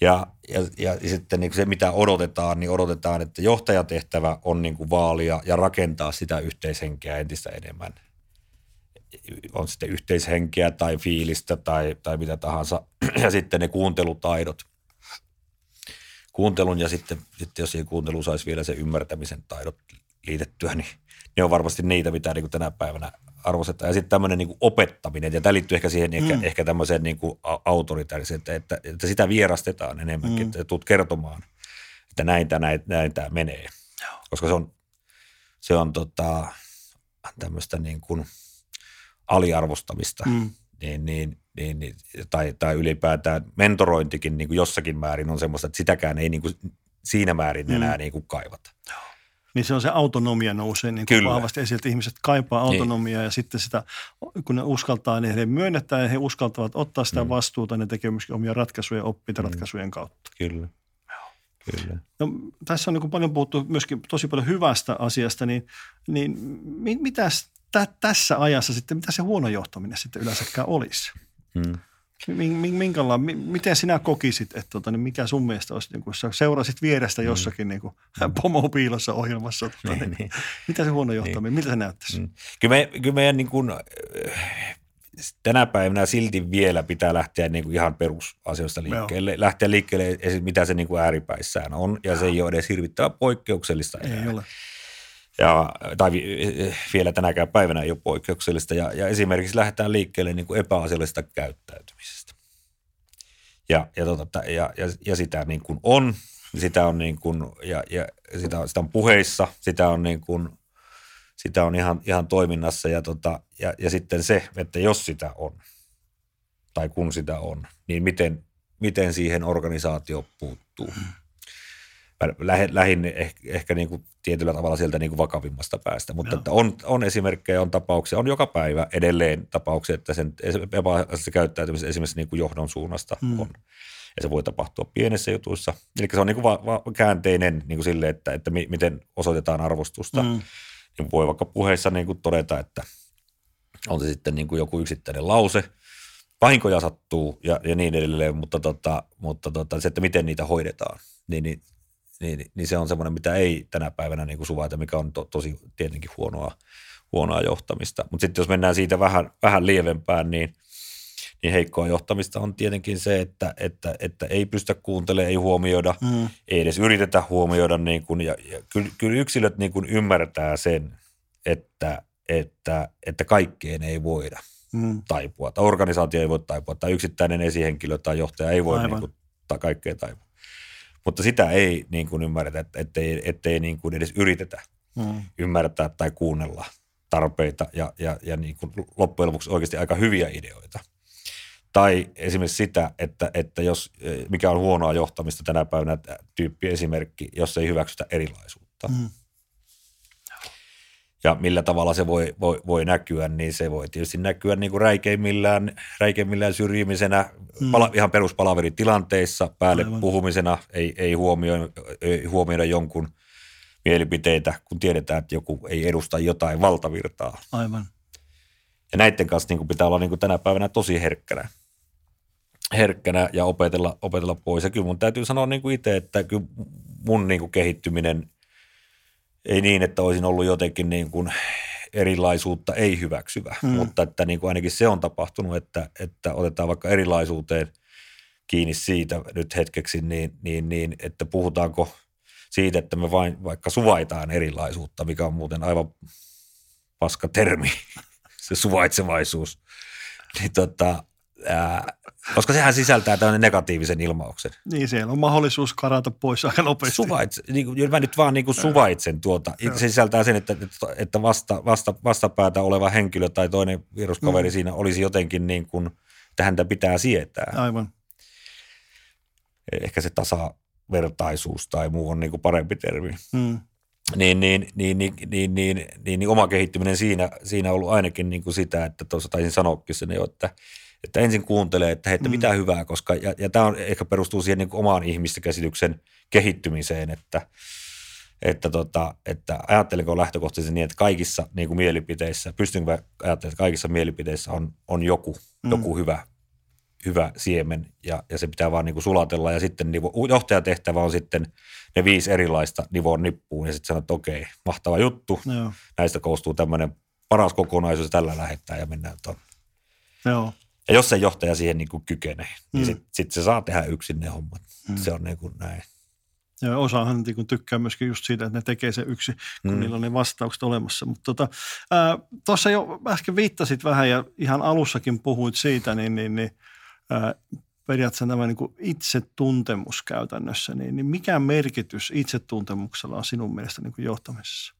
Ja, ja, ja sitten niin kuin se, mitä odotetaan, niin odotetaan, että johtajatehtävä on niin kuin vaalia ja rakentaa sitä yhteishenkeä entistä enemmän. On sitten yhteishenkeä tai fiilistä tai, tai mitä tahansa. Ja sitten ne kuuntelutaidot. Kuuntelun ja sitten, sitten jos siihen kuunteluun saisi vielä se ymmärtämisen taidot liitettyä, niin ne on varmasti niitä, mitä niin kuin tänä päivänä arvostetaan. Ja sitten tämmöinen niin opettaminen, ja tämä liittyy ehkä siihen ehkä, Mm. ehkä tämmöiseen niin autoritaariseen, että, että, että sitä vierastetaan enemmänkin, Mm. mm. että tulet kertomaan, että näin tämä näin, näin tämä menee. Joo. Koska se on, se on tota, tämmöistä niin kuin aliarvostamista, Mm. Niin, niin, niin, niin, tai, tai ylipäätään mentorointikin niin kuin jossakin määrin on semmoista, että sitäkään ei niin kuin siinä määrin Mm. enää niin kuin kaivata. Niin se on se autonomia nousee niin kuin vahvasti esille, että ihmiset kaipaa Niin. autonomiaa ja sitten sitä, kun ne uskaltaa, niin he myönnetään ja he uskaltavat ottaa sitä Mm. vastuuta, ne tekee myöskin omia ratkaisuja oppita ratkaisujen kautta. Kyllä. Kyllä. No, tässä on niin paljon puhuttu myöskin tosi paljon hyvästä asiasta, niin, niin mi- mitäs tä, tässä ajassa sitten, mitä se huono johtaminen sitten yleensäkään olisi? Mm. Mi- mi- Minkäla, mi- miten sinä kokisit, että tota, niin mikä sun mielestä olisi, niin kun sä seurasit vierestä jossakin niin kuin pomopiilossa ohjelmassa, tota, Niin, niin, niin. mitä se huono johtaminen, miltä se näyttäisi? Mm. Kyllä, me, kyllä meidän niin kuin, äh, tänä päivänä silti vielä pitää lähteä niin kuin ihan perusasioista liikkeelle. Lähteä liikkeelle, mitä se niin kuin ääripäissään on, ja se ei ole edes hirvittävän poikkeuksellista enää. Ei ole. Ja, tai vi- vielä tänäkään päivänä ei ole poikkeuksellista. Ja, ja esimerkiksi lähdetään liikkeelle niin kuin epäasiallisesta käyttäytymisestä. Ja, ja, tota, ja, ja, ja sitä niin kuin on, sitä on, niin kuin, ja, ja sitä, sitä on puheissa, sitä on, niin kuin, sitä on ihan, ihan toiminnassa. Ja, tota, ja, ja sitten se, että jos sitä on, tai kun sitä on, niin miten, miten siihen organisaatio puuttuu. Mä lähe- lähin ehkä, ehkä niin kuin tietyllä tavalla sieltä niin kuin vakavimmasta päästä, mutta Joo. että on, on esimerkkejä, on tapauksia, on joka päivä edelleen tapauksia, että sen epäasiallisesta käyttäytymistä esimerkiksi niin kuin johdon suunnasta Mm. on. Ja se voi tapahtua pienessä jutuissa. Eli se on niin kuin va- va- käänteinen niin kuin sille, että, että mi- miten osoitetaan arvostusta. Mm. Niin voi vaikka puheissa niin kuin todeta, että on se sitten niin kuin joku yksittäinen lause, vahinkoja sattuu ja, ja niin edelleen, mutta, tota, mutta tota, se, että miten niitä hoidetaan, niin, niin, niin, niin se on semmoinen, mitä ei tänä päivänä niin kuin suvaita, mikä on to, tosi tietenkin huonoa, huonoa johtamista. Mutta sitten jos mennään siitä vähän, vähän lievempään, niin, niin heikkoa johtamista on tietenkin se, että, että, että ei pystytä kuuntelemaan, ei huomioida, Mm. ei edes yritetä huomioida, niin kuin, ja, ja kyllä, kyllä yksilöt niin kuin ymmärtää sen, että, että, että kaikkeen ei voida Mm. taipua, tai organisaatio ei voi taipua, tai yksittäinen esihenkilö tai johtaja ei voi Aivan. niin kuin, ta, kaikkea taipua. Mutta sitä ei niin kuin ymmärretä, ettei, ettei niin kuin edes yritetä Mm. ymmärtää tai kuunnella tarpeita ja, ja, ja niin kuin loppujen lopuksi oikeasti aika hyviä ideoita. Tai esimerkiksi sitä, että, että jos, mikä on huonoa johtamista tänä päivänä, tyyppi esimerkki, jos ei hyväksytä erilaisuutta. Mm. Ja millä tavalla se voi, voi, voi näkyä, niin se voi tietysti näkyä niin kuin räikeimmillään, räikeimmillään syrjimisenä, Mm. pala, ihan peruspalaveri-tilanteissa, päälle Aivan. puhumisena, ei, ei, huomioida, ei huomioida jonkun mielipiteitä, kun tiedetään, että joku ei edusta jotain valtavirtaa. Aivan. Ja näiden kanssa niin kuin pitää olla niin kuin tänä päivänä tosi herkkänä, herkkänä ja opetella, opetella pois. Ja kyllä mun täytyy sanoa niin kuin itse, että kyllä mun niin kuin kehittyminen ei niin, että olisin ollut jotenkin niin kuin erilaisuutta ei hyväksyvä, Mm. mutta että niin kuin ainakin se on tapahtunut, että, että otetaan vaikka erilaisuuteen kiinni siitä nyt hetkeksi, niin, niin, niin että puhutaanko siitä, että me vain vaikka suvaitaan erilaisuutta, mikä on muuten aivan paska termi, se suvaitsevaisuus. Niin tota, ää, koska sehän sisältää tämmöinen negatiivisen ilmauksen. Niin siellä on mahdollisuus karata pois aika nopeasti. Suvaitse, niin kuin, mä nyt vaan niin kuin suvaitsen tuota. Se sisältää sen, että, että vasta, vasta, vastapäätä oleva henkilö tai toinen viruskaveri mm. siinä olisi jotenkin niin kuin, että häntä pitää sietää. Aivan. Ehkä se tasavertaisuus tai muu on niin kuin parempi termi. Mm. Niin, niin, niin, niin, niin, niin, niin, niin oma kehittyminen siinä, siinä on ollut ainakin niin kuin sitä, että tuossa taisin sanoakin sen jo, että, että ensin kuuntelee, että hei, että Mm. mitä hyvää, koska, ja, ja tämä on, ehkä perustuu siihen niin kuin omaan ihmiskäsityksen kehittymiseen, että, että, tota, että ajattelenko lähtökohtaisesti niin, että kaikissa niin kuin mielipiteissä, pystynkö ajattelemaan, että kaikissa mielipiteissä on, on joku, Mm. mm. joku hyvä, hyvä siemen ja, ja se pitää vaan niin kuin sulatella ja sitten niin kuin johtajatehtävä on sitten ne viisi erilaista nivoon nippuun ja sitten sanoo, että okei, mahtava juttu, Joo. näistä koostuu tämmöinen paras kokonaisuus, tällä lähettää ja mennään tuon. Joo. Ja jos se johtaja siihen niin kuin kykenee, niin Mm. sitten sit se saa tehdä yksin ne hommat. Mm. Se on niin kuin näin. Ja osahan niin tykkää myöskin just siitä, että ne tekee se yksi, kun mm. niillä on ne vastaukset olemassa. Mutta tuossa tota, jo äsken viittasit vähän ja ihan alussakin puhuit siitä, niin, niin, niin ää, periaatteessa tämä niin itsetuntemus käytännössä, niin, niin mikä merkitys itsetuntemuksella on sinun mielestä niin kuin johtamisessa?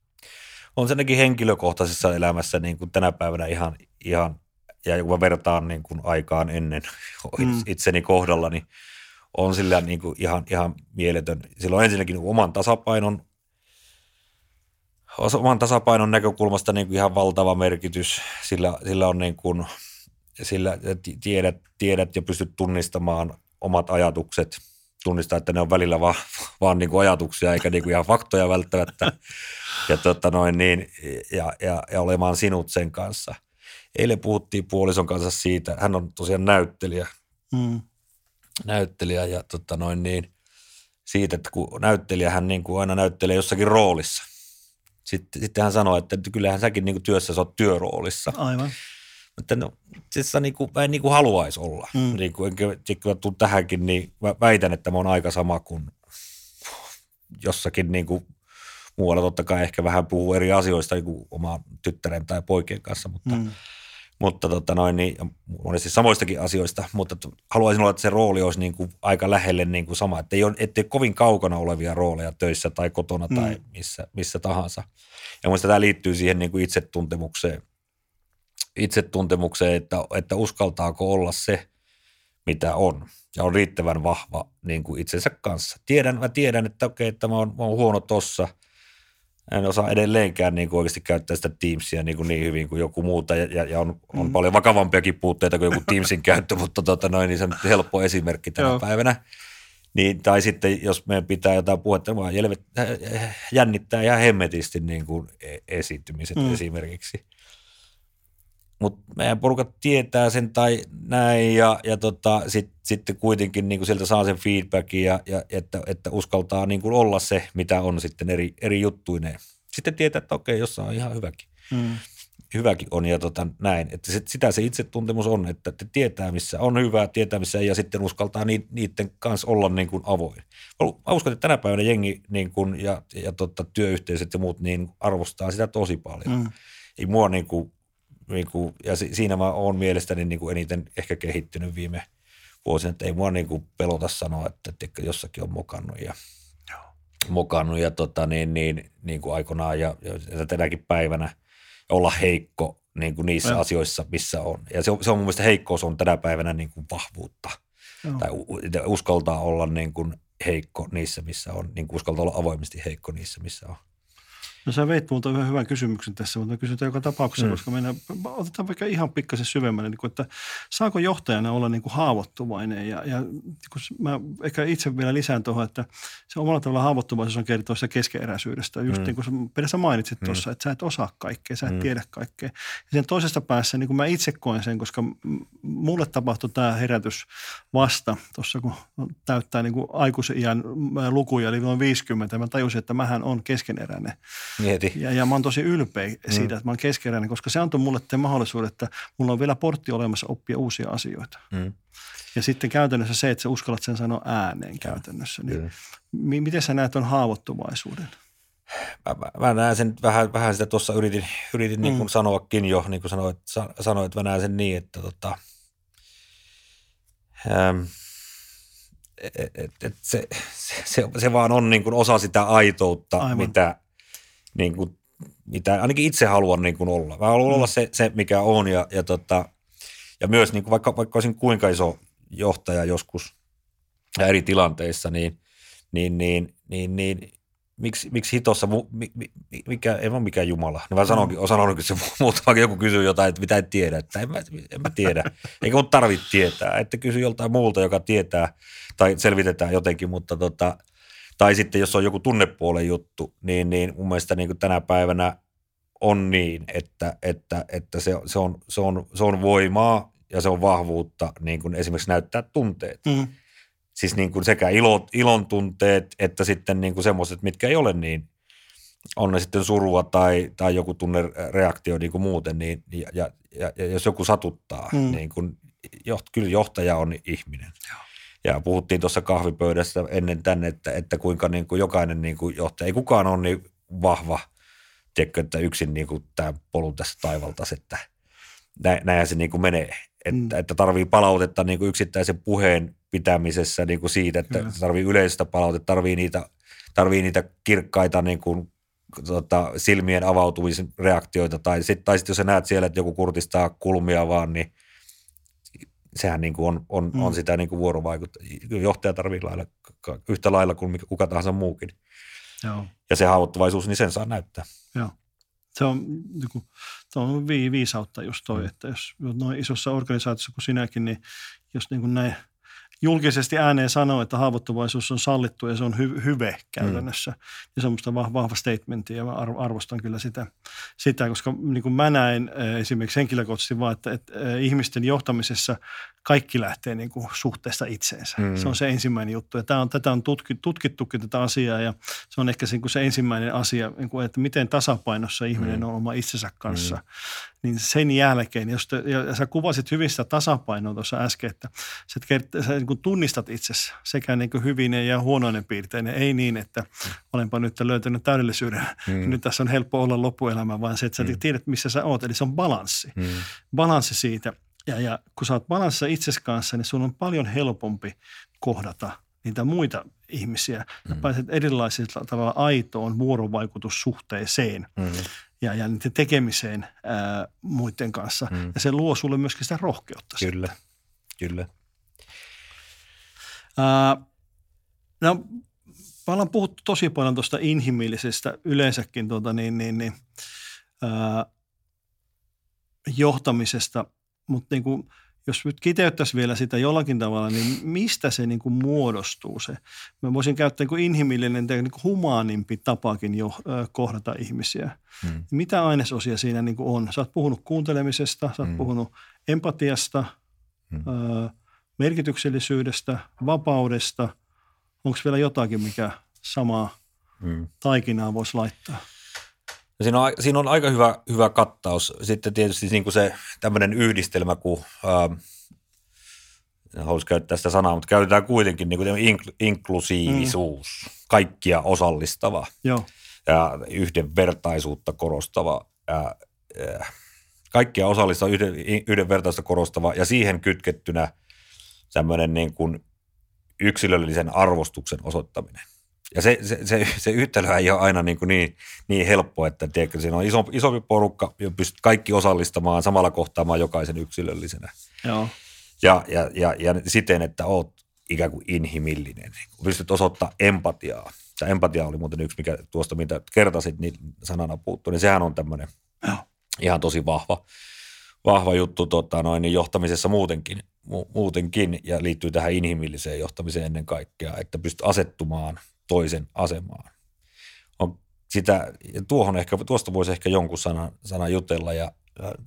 On se ainakin henkilökohtaisessa elämässä niin kuin tänä päivänä ihan, ihan ja kun vertaan niin kuin aikaan ennen mm. itseni kohdalla, niin on sillä niin kuin ihan, ihan mieletön. Sillä on ensinnäkin niin oman tasapainon, oman tasapainon näkökulmasta niin kuin ihan valtava merkitys. Sillä, sillä on niin kuin, sillä tiedät, tiedät ja pystyt tunnistamaan omat ajatukset, tunnistaa, että ne on välillä vaan, vaan niin kuin ajatuksia eikä niin kuin ihan faktoja välttämättä. Ja, tota noin, niin, ja, ja, ja olemaan sinut sen kanssa. Eilen puhuttiin puolison kanssa siitä, hän on tosiaan näyttelijä, mm näyttelijä ja tota noin niin, siitä, että kun näyttelijä hän niin kuin aina näyttelee jossakin roolissa. Sitten, sitten hän sanoi, että kyllähän säkin niin kuin työssä olet työroolissa. Aivan. Mutta no, siis niin kuin, mä en niin kuin haluaisi olla. Mm. Niin kuin, enkä, enkä tuu tähänkin, niin mä väitän, että mä oon aika sama kuin jossakin niin kuin muualla totta kai ehkä vähän puhuu eri asioista niin kuin oman tyttären tai poikien kanssa, mutta mm mutta tota noin, niin, monesti samoistakin asioista, mutta haluaisin olla, että se rooli olisi niin kuin aika lähelle niin kuin sama, että ei ole, ettei kovin kaukana olevia rooleja töissä tai kotona mm. tai missä, missä tahansa. Ja mielestäni tämä liittyy siihen niin kuin itsetuntemukseen, itsetuntemukseen että, että uskaltaako olla se, mitä on ja on riittävän vahva niin kuin itsensä kanssa. Tiedän, mä tiedän, että okei, että mä oon, mä oon huono tossa – en osaa edelleenkään niin kuin oikeasti käyttää sitä Teamsia niin, kuin niin hyvin kuin joku muuta ja, ja, on, on mm. paljon vakavampiakin puutteita kuin joku Teamsin käyttö, mutta tota noin, niin se on helppo esimerkki tänä Joo. päivänä. Niin, tai sitten jos meidän pitää jotain puhetta, vaan jännittää ihan hemmetisti niin kuin e-, esiintymiset mm. esimerkiksi mutta meidän porukat tietää sen tai näin ja, ja tota, sitten sit kuitenkin niin kuin sieltä saa sen feedbackin ja, ja että, että uskaltaa niin kuin olla se, mitä on sitten eri, eri juttuineen. Sitten tietää, että okei, jossain on ihan hyväkin. Mm. Hyväkin on ja tota, näin. Että sit, sitä se itsetuntemus on, että, että tietää missä on hyvää, tietää missä ei ja sitten uskaltaa ni, niiden kanssa olla niin kuin avoin. Mä uskon, että tänä päivänä jengi niin kuin, ja, ja tota, työyhteisöt ja muut niin arvostaa sitä tosi paljon. Mm. Ei mua niin kuin, niin kuin, ja siinä mä oon mielestäni niin kuin eniten ehkä kehittynyt viime vuosina, että ei mua niin kuin pelota sanoa, että, että jossakin on mokannut ja, mokannut ja tota, niin, niin, niin kuin aikoinaan ja, ja tänäkin päivänä olla heikko niin kuin niissä ja. asioissa, missä on. Ja se on, se on mun mielestä heikkous on tänä päivänä niin kuin vahvuutta. Joo. Tai uskaltaa olla niin kuin heikko niissä, missä on, niin kuin uskaltaa olla avoimesti heikko niissä, missä on. No sä veit multa yhden hyvän kysymyksen tässä, mutta kysytään joka tapauksessa, mm. koska mennään, otetaan vaikka ihan pikkasen syvemmälle, niin kuin, että saako johtajana olla niin kuin haavoittuvainen ja, ja kun mä ehkä itse vielä lisään tuohon, että se omalla tavalla haavoittuvaisuus on kertoa sitä keskeeräisyydestä. Just mm. niin kuin sä mainitsit mm. tuossa, että sä et osaa kaikkea, sä et mm. tiedä kaikkea. Ja sen toisesta päässä, niin kuin mä itse koen sen, koska mulle tapahtui tämä herätys vasta tuossa, kun täyttää niin kuin aikuisen lukuja, eli noin 50, mä tajusin, että mähän on keskeneräinen. Mieti. Ja, ja mä oon tosi ylpeä mm. siitä, mm. että mä oon keskeräinen, koska se antoi mulle te mahdollisuuden, että mulla on vielä portti olemassa oppia uusia asioita. Mm. Ja sitten käytännössä se, että sä uskallat sen sanoa ääneen käytännössä. Niin m- miten sä näet on haavoittuvaisuuden? Mä, mä, mä näen sen vähän, vähän sitä tuossa yritin, yritin mm. niin kuin sanoakin jo, niin kuin sanoit, sanoit, että mä näen sen niin, että tota, ähm, et, et, et se, se, se, vaan on niin kuin osa sitä aitoutta, Aivan. mitä, niin kuin, mitä ainakin itse haluan niin kuin olla. Mä haluan mm. olla se, se, mikä on ja, ja, tota, ja myös niin kuin vaikka, vaikka olisin kuinka iso johtaja joskus ja eri tilanteissa, niin, niin, niin, niin, niin miksi, miksi hitossa, mi, mi, mikä, ei ole mikään Jumala. No mä sanonkin, mm. sanonkin se muutama joku kysyy jotain, että mitä et tiedä, että en mä, en mä tiedä. Eikä mun tarvitse tietää, että kysy joltain muulta, joka tietää tai selvitetään jotenkin, mutta tota, tai sitten jos on joku tunnepuolen juttu, niin, niin mun mielestä niin kuin tänä päivänä on niin, että, että, että se, se, on, se, on, se on voimaa ja se on vahvuutta niin kuin esimerkiksi näyttää tunteet. Mm. Siis niin kuin sekä ilo, ilon tunteet että sitten niin kuin semmoiset, mitkä ei ole niin, on ne sitten surua tai, tai joku tunnereaktio niin kuin muuten, niin, ja, ja, ja, ja jos joku satuttaa, mm. niin kuin, joht, kyllä johtaja on ihminen. Joo Ja puhuttiin tuossa kahvipöydässä ennen tänne, että, että kuinka niin kuin jokainen niin kuin johtaja, ei kukaan ole niin vahva, tiedätkö, että yksin niin kuin tämä polu tässä taivaltas, että näinhän se niin kuin menee. Että, mm. että tarvii palautetta niin kuin yksittäisen puheen pitämisessä niin kuin siitä, että Kyllä. tarvii yleistä palautetta, tarvii niitä, tarvii niitä kirkkaita niin kuin, tota, silmien avautumisen reaktioita, tai sitten tai sit jos sä näet siellä, että joku kurtistaa kulmia vaan, niin sehän niin kuin on, on, mm. on sitä niin kuin vuorovaikuttaa. Johtaja tarvii lailla, yhtä lailla kuin kuka tahansa muukin. Joo. Ja se haavoittuvaisuus, niin sen saa näyttää. Joo. Se on, niin kuin, se on viisautta just toi, mm. että jos noin isossa organisaatiossa kuin sinäkin, niin jos niin kuin näin – julkisesti ääneen sanoo, että haavoittuvaisuus on sallittu ja se on hy- hyve käytännössä. Mm. Ja se on minusta vahva, vahva statementti ja arvostan kyllä sitä, sitä koska niin kuin mä näen esimerkiksi henkilökohtaisesti vaan, että, että ihmisten johtamisessa kaikki lähtee niin kuin suhteesta itseensä. Mm. Se on se ensimmäinen juttu. Ja tämä on, tätä on tutki, tutkittukin tätä asiaa ja se on ehkä se, niin kuin se ensimmäinen asia, niin kuin, että miten tasapainossa ihminen mm. on oma itsensä kanssa. Mm. Niin sen jälkeen, jos te, ja sä kuvasit hyvin sitä tasapainoa tuossa äsken, että sä, sä niin kuin tunnistat itsessä sekä niin kuin hyvinen ja huonoinen piirtein. Ei niin, että olenpa nyt löytänyt täydellisyyden. Mm. Nyt tässä on helppo olla loppuelämä, vaan se, että sä mm. tiedät, missä sä oot. Eli se on balanssi. Mm. Balanssi siitä – ja, ja kun sä oot balanssissa itsesi kanssa, niin sun on paljon helpompi kohdata niitä muita ihmisiä. Mm. pääset erilaisilla tavalla aitoon vuorovaikutussuhteeseen mm. Ja, ja niiden tekemiseen ää, muiden kanssa. Mm. Ja se luo sulle myöskin sitä rohkeutta. Kyllä, sitten. kyllä. Ää, no, me ollaan puhuttu tosi paljon tuosta inhimillisestä yleensäkin tuota, niin, niin, niin, ää, johtamisesta – mutta niin kuin, jos nyt kiteyttäisiin vielä sitä jollakin tavalla, niin mistä se niin kuin muodostuu se? Mä voisin käyttää niin kuin inhimillinen tai niin kuin humaanimpi tapakin jo äh, kohdata ihmisiä. Hmm. Mitä ainesosia siinä niin kuin on? Sä oot puhunut kuuntelemisesta, sä oot hmm. puhunut empatiasta, hmm. äh, merkityksellisyydestä, vapaudesta. Onko vielä jotakin, mikä samaa hmm. taikinaa voisi laittaa? Siinä on, siinä on aika hyvä, hyvä kattaus. Sitten tietysti niin kuin se tämmöinen yhdistelmä, kun ähm, haluaisin käyttää sitä sanaa, mutta käytetään kuitenkin niin kuin inkl- inklusiivisuus, mm. kaikkia osallistava Joo. ja yhdenvertaisuutta korostava ja, ja kaikkia osallistava, yhden, yhdenvertaisuutta korostava ja siihen kytkettynä tämmöinen niin kuin yksilöllisen arvostuksen osoittaminen. Ja se, se, se, se yhtälö ei ole aina niin, kuin niin, niin helppo, että tiedätkö, siinä on isompi, isompi porukka, ja pystyt kaikki osallistamaan samalla kohtaamaan jokaisen yksilöllisenä. Joo. Ja, ja, ja, ja siten, että oot ikään kuin inhimillinen. Pystyt osoittaa empatiaa. Tämä empatia oli muuten yksi, mikä tuosta, mitä kertasit, niin sanana puuttuu, niin sehän on tämmöinen Joo. ihan tosi vahva, vahva juttu tota, noin, niin johtamisessa muutenkin, mu- muutenkin, ja liittyy tähän inhimilliseen johtamiseen ennen kaikkea, että pystyt asettumaan – toisen asemaan. On sitä, tuohon ehkä, tuosta voisi ehkä jonkun sanan, sanan jutella ja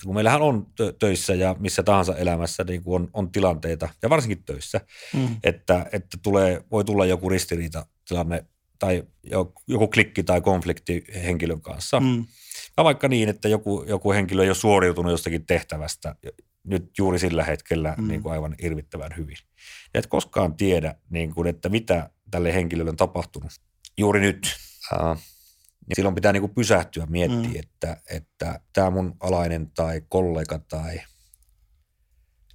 kun meillähän on töissä ja missä tahansa elämässä niin kuin on, on tilanteita, ja varsinkin töissä, mm. että, että tulee, voi tulla joku ristiriita tilanne tai joku klikki tai konflikti henkilön kanssa. Mm. Tai vaikka niin, että joku, joku henkilö ei ole suoriutunut jostakin tehtävästä nyt juuri sillä hetkellä mm. niin kuin aivan irvittävän hyvin. Ja et koskaan tiedä, niin kuin, että mitä tälle henkilölle on tapahtunut juuri nyt. Uh, niin silloin pitää niin kuin pysähtyä miettiä, mm. että, että tämä mun alainen tai kollega tai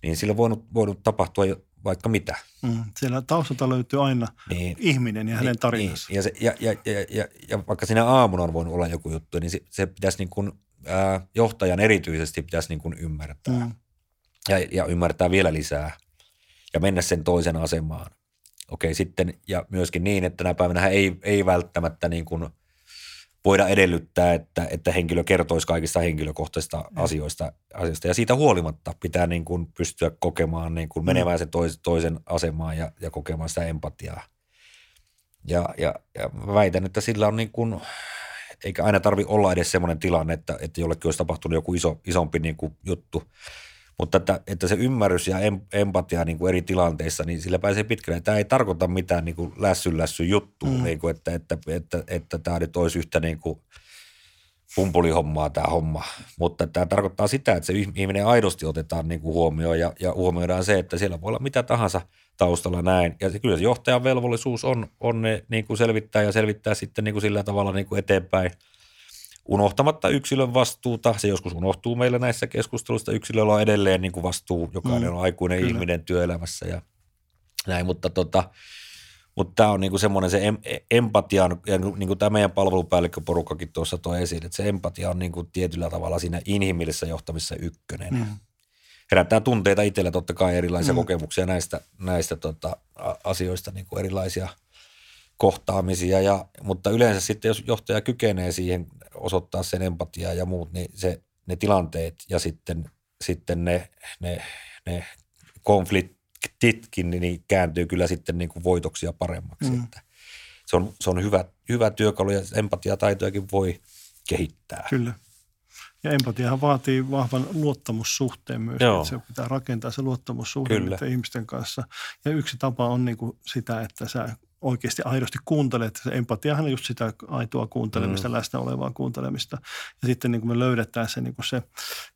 niin sillä on voinut, voinut tapahtua jo vaikka mitä. Mm, siellä taustalta löytyy aina niin, ihminen ja hänen niin, tarinansa. Niin, ja, se, ja, ja, ja, ja, ja vaikka siinä aamuna on voinut olla joku juttu, niin se, se pitäisi niin kuin, ää, johtajan erityisesti pitäisi niin kuin ymmärtää. Mm. Ja, ja ymmärtää vielä lisää ja mennä sen toisen asemaan. Okei, sitten ja myöskin niin, että tänä päivänä ei, ei välttämättä niin kuin voida edellyttää, että, että henkilö kertoisi kaikista henkilökohtaisista mm. asioista, asioista. Ja siitä huolimatta pitää niin kuin pystyä kokemaan, niin kuin menemään sen tois, toisen asemaan ja, ja kokemaan sitä empatiaa. Ja, ja, ja väitän, että sillä on niin kuin, eikä aina tarvi olla edes semmoinen tilanne, että, että jollekin olisi tapahtunut joku iso, isompi niin kuin juttu, mutta että, että se ymmärrys ja empatia niin kuin eri tilanteissa, niin sillä pääsee pitkälle. Tämä ei tarkoita mitään niin kuin lässy lässy juttua, mm. niin kuin, että, että, että, että, että tämä nyt olisi yhtä niin kuin pumpulihommaa tämä homma, mutta tämä tarkoittaa sitä, että se ihminen aidosti otetaan niin kuin huomioon ja, ja huomioidaan se, että siellä voi olla mitä tahansa taustalla näin. Ja se, kyllä se johtajan velvollisuus on, on ne niin kuin selvittää ja selvittää sitten niin kuin sillä tavalla niin kuin eteenpäin unohtamatta yksilön vastuuta. Se joskus unohtuu meillä näissä keskusteluissa. Yksilöllä on edelleen niin kuin vastuu, jokainen mm, on aikuinen kyllä. ihminen työelämässä ja näin, mutta tota, mutta tämä on niinku semmoinen se em, empatia, ja niin kuin tämä meidän palvelupäällikköporukkakin tuossa toi esiin, että se empatia on niinku tietyllä tavalla siinä inhimillisessä johtamisessa ykkönen. Mm. Herättää tunteita itsellä totta kai erilaisia mm. kokemuksia näistä, näistä tota, asioista, niinku erilaisia kohtaamisia, ja, mutta yleensä sitten jos johtaja kykenee siihen osoittaa sen empatiaa ja muut, niin se, ne tilanteet ja sitten, sitten ne, ne, ne konfliktit, titkin niin kääntyy kyllä sitten niin kuin voitoksia paremmaksi. Mm. Että se on, se on hyvä, hyvä työkalu ja empatiataitojakin voi kehittää. Kyllä. Ja empatiahan vaatii vahvan luottamussuhteen myös. Joo. Että se pitää rakentaa se luottamussuhde ihmisten kanssa. Ja yksi tapa on niin kuin sitä, että sä oikeasti aidosti kuuntelet. Se empatiahan on just sitä aitoa kuuntelemista, mm. läsnä olevaa kuuntelemista. Ja sitten niin kuin me löydetään se, niin kuin se,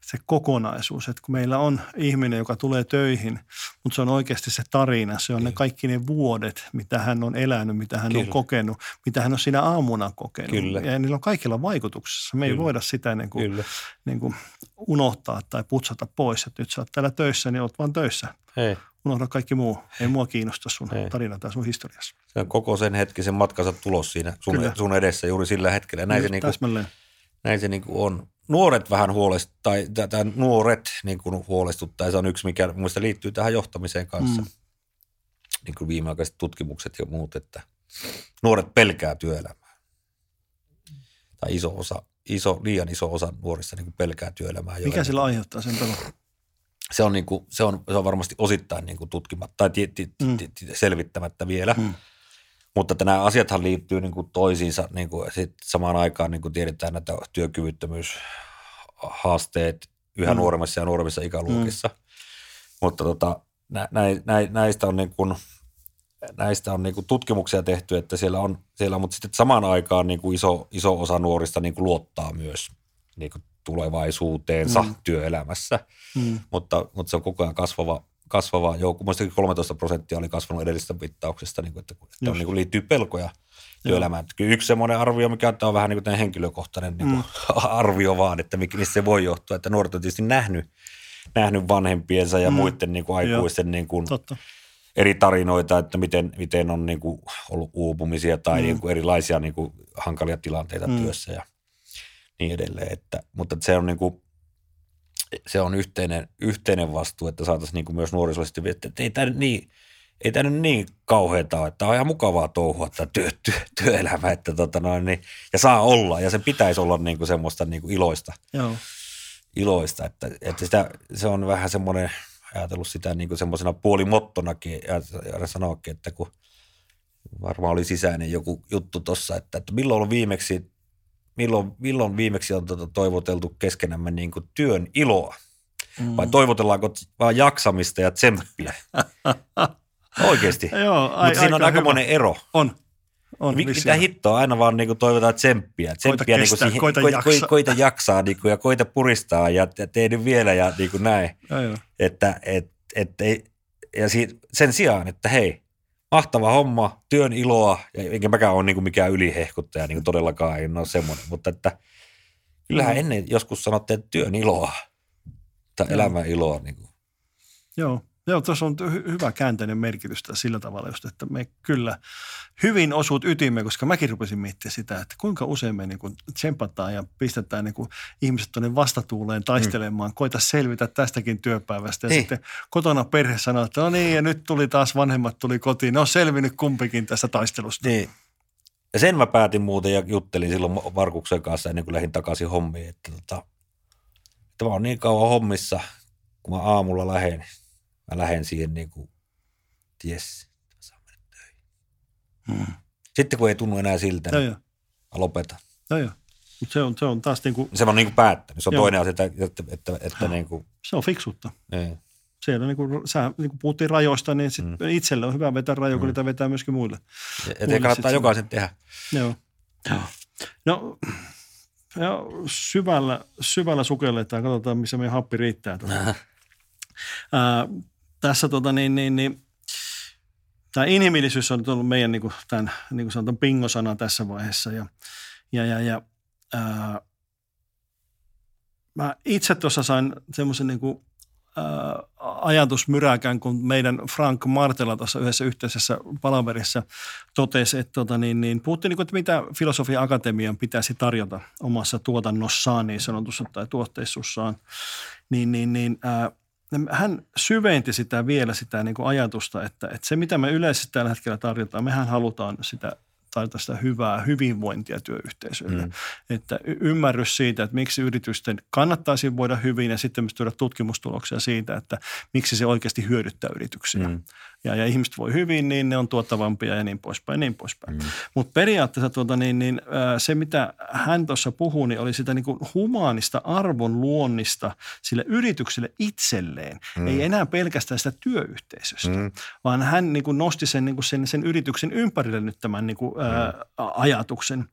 se kokonaisuus, että kun meillä on ihminen, joka tulee töihin, mutta se on oikeasti se tarina, se on Kyllä. ne kaikki ne vuodet, mitä hän on elänyt, mitä hän Kyllä. on kokenut, mitä hän on siinä aamuna kokenut. Kyllä. Ja niillä on kaikilla vaikutuksessa. Me Kyllä. ei voida sitä niin kuin, niin kuin unohtaa tai putsata pois, että nyt sä oot täällä töissä, niin oot vaan töissä. Hei unohda kaikki muu. Ei mua kiinnosta sun Ei. tarina tai sun historiassa. Se on koko sen hetkisen matkansa tulos siinä sun, sun edessä juuri sillä hetkellä. Näin Just se, niin kuin, näin se niin kuin on. Nuoret vähän huolest, tai, tai nuoret niin kuin huolestuttaa, se on yksi, mikä mielestäni liittyy tähän johtamiseen kanssa. Mm. Niin kuin viimeaikaiset tutkimukset ja muut, että nuoret pelkää työelämää. Tai iso osa, iso, liian iso osa nuorista niin kuin pelkää työelämää. Mikä sillä aiheuttaa sen pelon? Se on, niin kuin, se on, se on varmasti osittain niin kuin tutkimatta tai t- t- mm. t- selvittämättä vielä. Mm. Mutta että nämä asiathan liittyy niin kuin toisiinsa niin kuin sit samaan aikaan, niin kuin tiedetään näitä työkyvyttömyyshaasteet yhä mm. nuoremmissa ja nuoremmissa ikäluokissa. Mm. Mutta tota, nä, nä, nä, näistä on, niin kuin, näistä on niin kuin tutkimuksia tehty, että siellä on, siellä on mutta sitten samaan aikaan niin kuin iso, iso osa nuorista niin kuin luottaa myös niin kuin tulevaisuuteensa mm. työelämässä, mm. Mutta, mutta se on koko ajan kasvava, kasvava joukko. Muistakin 13 prosenttia oli kasvanut edellisestä mittauksesta, niin kuin, että, että on, niin kuin liittyy pelkoja työelämään. Kyllä yksi semmoinen arvio, mikä on vähän niin kuin henkilökohtainen niin kuin mm. arvio vaan, että mistä se voi johtua, että nuoret on tietysti nähnyt, nähnyt vanhempiensa ja mm. muiden niin kuin aikuisten niin kuin, eri tarinoita, että miten, miten on niin kuin ollut uupumisia tai mm. niin kuin erilaisia niin kuin hankalia tilanteita mm. työssä ja niin edelleen. Että, mutta se on niin kuin, se on yhteinen, yhteinen vastuu, että saataisiin niin kuin myös nuorisollisesti että ei tämä niin, ei tämä nyt niin kauheata ole, että on ihan mukavaa touhua tämä työ, työ, työelämä, että tota noin, niin, ja saa olla, ja sen pitäisi olla niin kuin semmoista niin kuin iloista, Joo. iloista että, että sitä, se on vähän semmoinen, ajatellut sitä niin kuin semmoisena puolimottonakin, ja, ja sanoakin, että kun varmaan oli sisäinen joku juttu tuossa, että, että milloin on viimeksi milloin, milloin viimeksi on tuota toivoteltu keskenämme niin kuin työn iloa? Mm. Vai toivotellaanko vaan jaksamista ja tsemppiä? Oikeasti. Mutta siinä on aika monen ero. On. On, Mik, mitä hittoa, aina vaan niin kuin toivotaan tsemppiä. tsemppiä koita, kestää, niin kuin siihen, koita, koita, koita jaksaa niin kuin, ja koita puristaa ja, nyt vielä ja niin kuin näin. Ja, joo. Että, et, et, et, ja si, sen sijaan, että hei, mahtava homma, työn iloa, ja enkä mäkään ole niin kuin mikään ylihehkuttaja, niin kuin todellakaan en ole semmoinen, mutta että kyllähän mm. ennen joskus sanottiin, että työn iloa tai elämän iloa. Niin kuin. Joo, Joo, tuossa on hy- hyvä käänteinen merkitys sillä tavalla just, että me kyllä hyvin osuut ytimme, koska mäkin rupesin miettimään sitä, että kuinka usein me niin kuin tsempataan ja pistetään niin kuin ihmiset tuonne vastatuuleen taistelemaan, mm. koita selvitä tästäkin työpäivästä. Ja niin. sitten kotona perhe sanoo, että no niin, ja nyt tuli taas vanhemmat tuli kotiin. Ne on selvinnyt kumpikin tästä taistelusta. Niin. Ja sen mä päätin muuten ja juttelin silloin Markuksen kanssa ennen kuin lähdin takaisin hommiin, että, tota, että mä oon niin kauan hommissa, kun mä aamulla lähden, mä lähden siihen niin kuin, jes, saa mennä töihin. Hmm. Sitten kun ei tunnu enää siltä, niin mä lopetan. Joo, joo. Mutta se on, se on taas niin kuin... Se on niin kuin päättänyt. Se on joo. toinen asia, että, että, että, että niin kuin... Se on fiksuutta. Niin. Siellä niin kuin, sä, niin kuin puhuttiin rajoista, niin sit mm. itselle on hyvä vetää rajoja, kun mm. niitä vetää myöskin muille. Ja, ja kannattaa jokaisen tehdä. Joo. joo. No, Ja syvällä, syvällä sukelletaan, katsotaan missä meidän happi riittää. Ää, tässä tota, niin, niin, niin, tämä inhimillisyys on ollut meidän niin kuin, tämän, niin kuin sanotaan, pingosana tässä vaiheessa. Ja, ja, ja, ja ää, mä itse tuossa sain semmoisen niin kuin, kun meidän Frank Martela tuossa yhdessä yhteisessä palaverissa totesi, että, tota, niin, niin, puhuttiin, niin kuin, että mitä filosofia akatemian pitäisi tarjota omassa tuotannossaan niin sanotussa tai tuotteissussaan, niin, niin, niin ää, hän syventi sitä vielä sitä niin kuin ajatusta, että, että se mitä me yleisesti tällä hetkellä tarjotaan, mehän halutaan sitä tai tästä hyvää hyvinvointia työyhteisölle. Mm. Että ymmärrys siitä, että miksi yritysten kannattaisi voida hyvin ja sitten myös tuoda tutkimustuloksia siitä, että miksi se oikeasti hyödyttää yrityksiä. Mm. Ja, ja ihmiset voi hyvin, niin ne on tuottavampia ja niin poispäin, niin poispäin. Mm. Mutta periaatteessa tuota, niin, niin, se, mitä hän tuossa puhui, niin oli sitä niin kuin humaanista arvon luonnista sille yritykselle itselleen. Mm. Ei enää pelkästään sitä työyhteisöstä, mm. vaan hän niin kuin nosti sen, niin kuin sen, sen yrityksen ympärille nyt tämän niin kuin, mm. ajatuksen.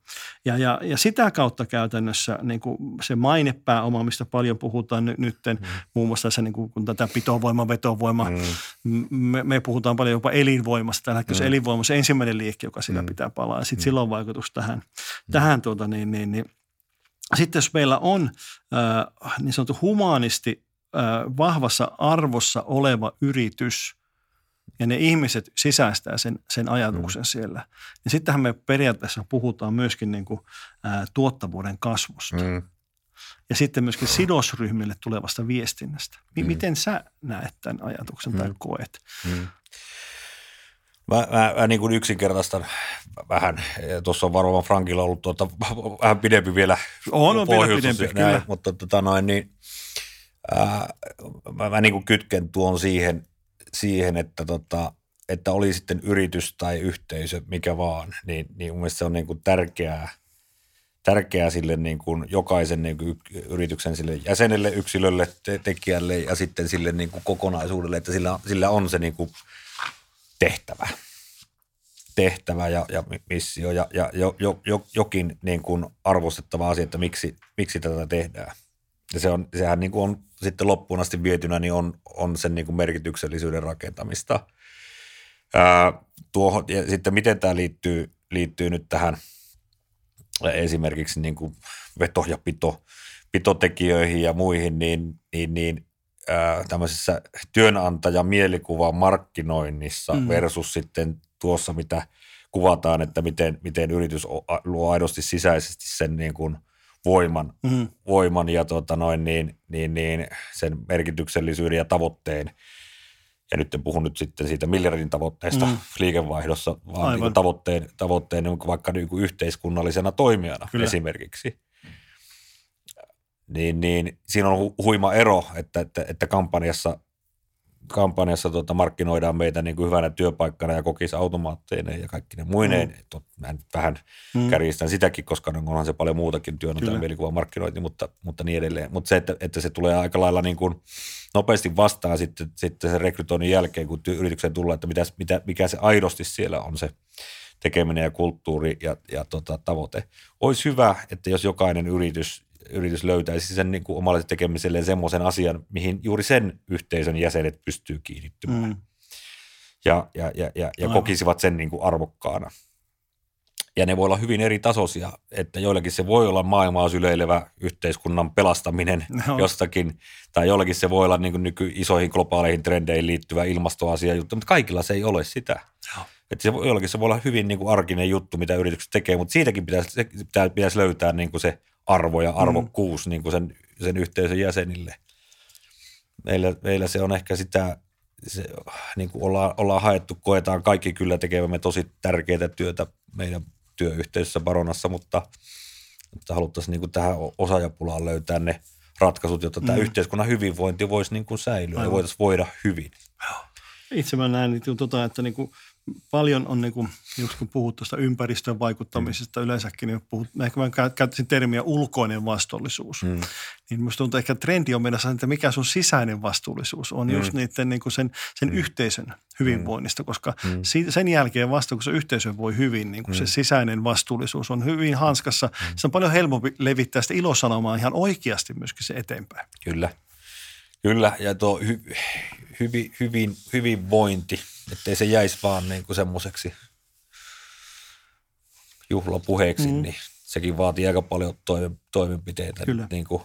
Ja, ja, ja sitä kautta käytännössä niin kuin se mainepääoma, mistä paljon puhutaan nyt, nytten, mm. muun muassa tässä, niin kuin, kun tätä pitovoima, vetovoima, mm. me, me puhutaan paljon jopa elinvoimasta. Tällä hetkellä mm. elinvoima se ensimmäinen liikki, joka siinä mm. pitää palaa. Ja sitten mm. sillä on vaikutus tähän, mm. tähän tuota, niin, niin, niin. Sitten jos meillä on äh, niin sanottu humaanisti äh, vahvassa arvossa oleva yritys – ja ne ihmiset sisäistää sen, sen ajatuksen mm. siellä. Ja sittenhän me periaatteessa puhutaan myöskin niin kuin, ää, tuottavuuden kasvusta. Mm. Ja sitten myöskin sidosryhmille tulevasta viestinnästä. M- mm. Miten sä näet tämän ajatuksen mm. tai koet? Mm. Mä, mä, mä niin kuin yksinkertaistan vähän. Tuossa on varmaan Frankilla ollut tuota, vähän pidempi vielä. On, on vielä pidempi, näin, kyllä. Mutta tota noin, niin, ää, mä, mä niin kuin kytken tuon siihen, siihen, että, tota, että oli sitten yritys tai yhteisö, mikä vaan, niin, niin mun mielestä se on niin kuin tärkeää, tärkeää sille niin kuin jokaisen niin kuin yrityksen sille jäsenelle, yksilölle, te- tekijälle ja sitten sille niin kuin kokonaisuudelle, että sillä, sillä on se niin kuin tehtävä, tehtävä ja, ja missio ja, ja jo, jo, jo, jokin niin kuin arvostettava asia, että miksi, miksi tätä tehdään. Ja se on, sehän niin kuin on sitten loppuun asti vietynä, niin on, on sen niin kuin merkityksellisyyden rakentamista. Ää, tuohon, ja sitten miten tämä liittyy, liittyy nyt tähän esimerkiksi niin kuin veto- ja pito, pitotekijöihin ja muihin, niin, niin, niin ää, tämmöisessä työnantajan mielikuvan markkinoinnissa mm. versus sitten tuossa, mitä kuvataan, että miten, miten yritys luo aidosti sisäisesti sen niin kuin – voiman, mm. voiman ja tota noin, niin, niin, niin sen merkityksellisyyden ja tavoitteen. Ja nyt en puhu nyt sitten siitä miljardin tavoitteesta mm. liikevaihdossa, vaan niin tavoitteen, tavoitteen niin vaikka niin kuin yhteiskunnallisena toimijana Kyllä. esimerkiksi. Niin, niin siinä on hu- huima ero, että, että, että kampanjassa – kampanjassa tuota, markkinoidaan meitä niin kuin hyvänä työpaikkana ja kokis automaatteineen ja kaikki ne muineen. Mm. Mä vähän mm. kärjistän sitäkin, koska onhan se paljon muutakin työnantajan mielikuva markkinointi, mutta, mutta niin edelleen. Mutta se, että, että, se tulee aika lailla niin kuin nopeasti vastaan sitten, sitten sen rekrytoinnin jälkeen, kun yritykseen tullaan, että mitä, mitä, mikä se aidosti siellä on se tekeminen ja kulttuuri ja, ja tota, tavoite. Olisi hyvä, että jos jokainen yritys yritys löytäisi sen niin kuin omalle tekemiselleen semmoisen asian, mihin juuri sen yhteisön jäsenet pystyy kiinnittymään. Mm. Ja, ja, ja, ja, ja kokisivat sen niin kuin arvokkaana. Ja ne voi olla hyvin eri tasoisia, että joillakin se voi olla maailmaa syleilevä yhteiskunnan pelastaminen no. jostakin, tai joillakin se voi olla niin kuin nyky isoihin globaaleihin trendeihin liittyvä ilmastoasia juttu, mutta kaikilla se ei ole sitä. No. Että se, jollakin se voi olla hyvin niin kuin arkinen juttu, mitä yritykset tekee, mutta siitäkin pitäisi, pitäisi löytää niin kuin se arvo ja arvokkuus mm. niin kuin sen, sen yhteisön jäsenille. Meillä, meillä se on ehkä sitä, se, niin kuin ollaan, ollaan haettu, koetaan kaikki kyllä tekevämme tosi tärkeää työtä meidän työyhteisössä Baronassa, mutta, mutta haluttaisiin niin kuin tähän osaajapulaan löytää ne ratkaisut, jotta mm. tämä yhteiskunnan hyvinvointi voisi niin kuin säilyä Aivan. ja voitaisiin voida hyvin. Itse mä näen, että, tuota, että niin kuin paljon on, niin kuin, just kun puhut tuosta ympäristön vaikuttamisesta mm. yleensäkin, niin puhut, ehkä mä käyttäisin termiä ulkoinen vastuullisuus. Mm. Niin musta tuntuu, että ehkä trendi on mennä että mikä sun sisäinen vastuullisuus on mm. just niiden niin kuin sen, sen mm. yhteisön hyvinvoinnista, koska mm. sen jälkeen vasta kun se yhteisö voi hyvin, niin kuin mm. se sisäinen vastuullisuus on hyvin hanskassa. Mm. Se on paljon helpompi levittää sitä ilosanomaa ihan oikeasti myöskin se eteenpäin. Kyllä. Kyllä, ja tuo hy, hyvin, hyvin, hyvinvointi, ettei se jäisi vaan niin kuin semmoiseksi juhlapuheeksi, mm. niin sekin vaatii aika paljon toimenpiteitä. Kyllä. Niin kuin,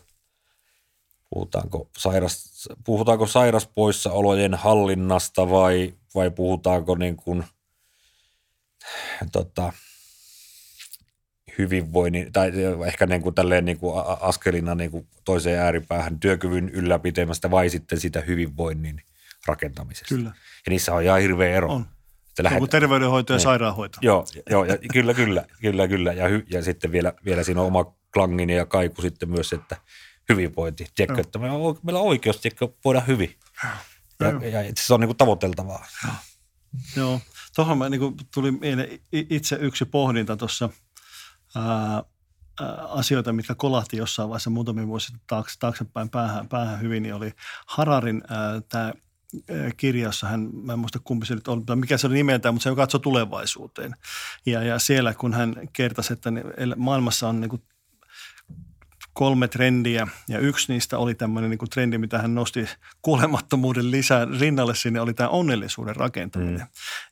puhutaanko, sairas, puhutaanko sairaspoissaolojen hallinnasta vai, vai puhutaanko niin kuin, tota, hyvinvoinnin, tai ehkä niin kuin tälleen niin kuin askelina niin kuin toiseen ääripäähän työkyvyn ylläpitämästä vai sitten sitä hyvinvoinnin rakentamisesta. Kyllä. Ja niissä on ihan hirveä ero. On. Että lähdet... Onko terveydenhoito ja niin. sairaanhoito. Joo, joo ja kyllä, kyllä, kyllä, kyllä. Ja, hy, ja sitten vielä, vielä siinä on oma klangini ja kaiku sitten myös, että hyvinvointi. Tiedätkö, että meillä on, meillä on oikeus tiedätkö, voida hyvin. Ja, ja, ja se on niin kuin tavoiteltavaa. Joo. Joo. Tuohon mä niin kuin, tuli mieleen itse yksi pohdinta tuossa – ää, asioita, mitkä kolahti jossain vaiheessa muutamia vuosia taakse, taaksepäin päähän, päähän hyvin, niin oli Hararin tämä kirja, jossa hän, mä en muista kumpi se nyt on, mikä se oli nimeltään, mutta se katsoi tulevaisuuteen. Ja, ja siellä, kun hän kertasi, että maailmassa on niin kuin kolme trendiä ja yksi niistä oli tämmöinen niin kuin trendi, mitä hän nosti kuolemattomuuden lisää rinnalle sinne, oli tämä onnellisuuden rakentaminen. Mm.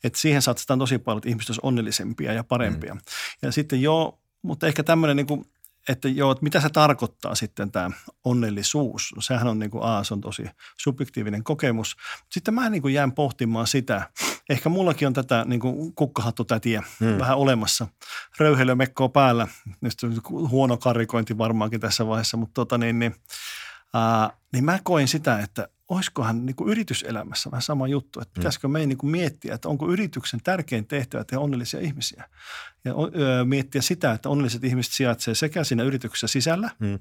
Et siihen satsataan tosi paljon, että ihmiset olisivat onnellisempia ja parempia. Mm. Ja sitten joo, mutta ehkä tämmöinen, niin kuin, että joo, että mitä se tarkoittaa sitten tämä onnellisuus. No, sehän on niin kuin, aa, se on tosi subjektiivinen kokemus. Sitten mä niin kuin jään pohtimaan sitä. Ehkä mullakin on tätä niin kuin kukkahattutätiä hmm. vähän olemassa. Röyhelömekkoa päällä. Nyt huono karikointi varmaankin tässä vaiheessa, mutta tota niin, niin, ää, niin mä koin sitä, että olisikohan niin kuin yrityselämässä vähän sama juttu, että mm. pitäisikö meidän niin kuin miettiä, että onko yrityksen tärkein tehtävä tehdä onnellisia ihmisiä. Ja ö, miettiä sitä, että onnelliset ihmiset sijaitsevat sekä siinä yrityksessä sisällä, mm.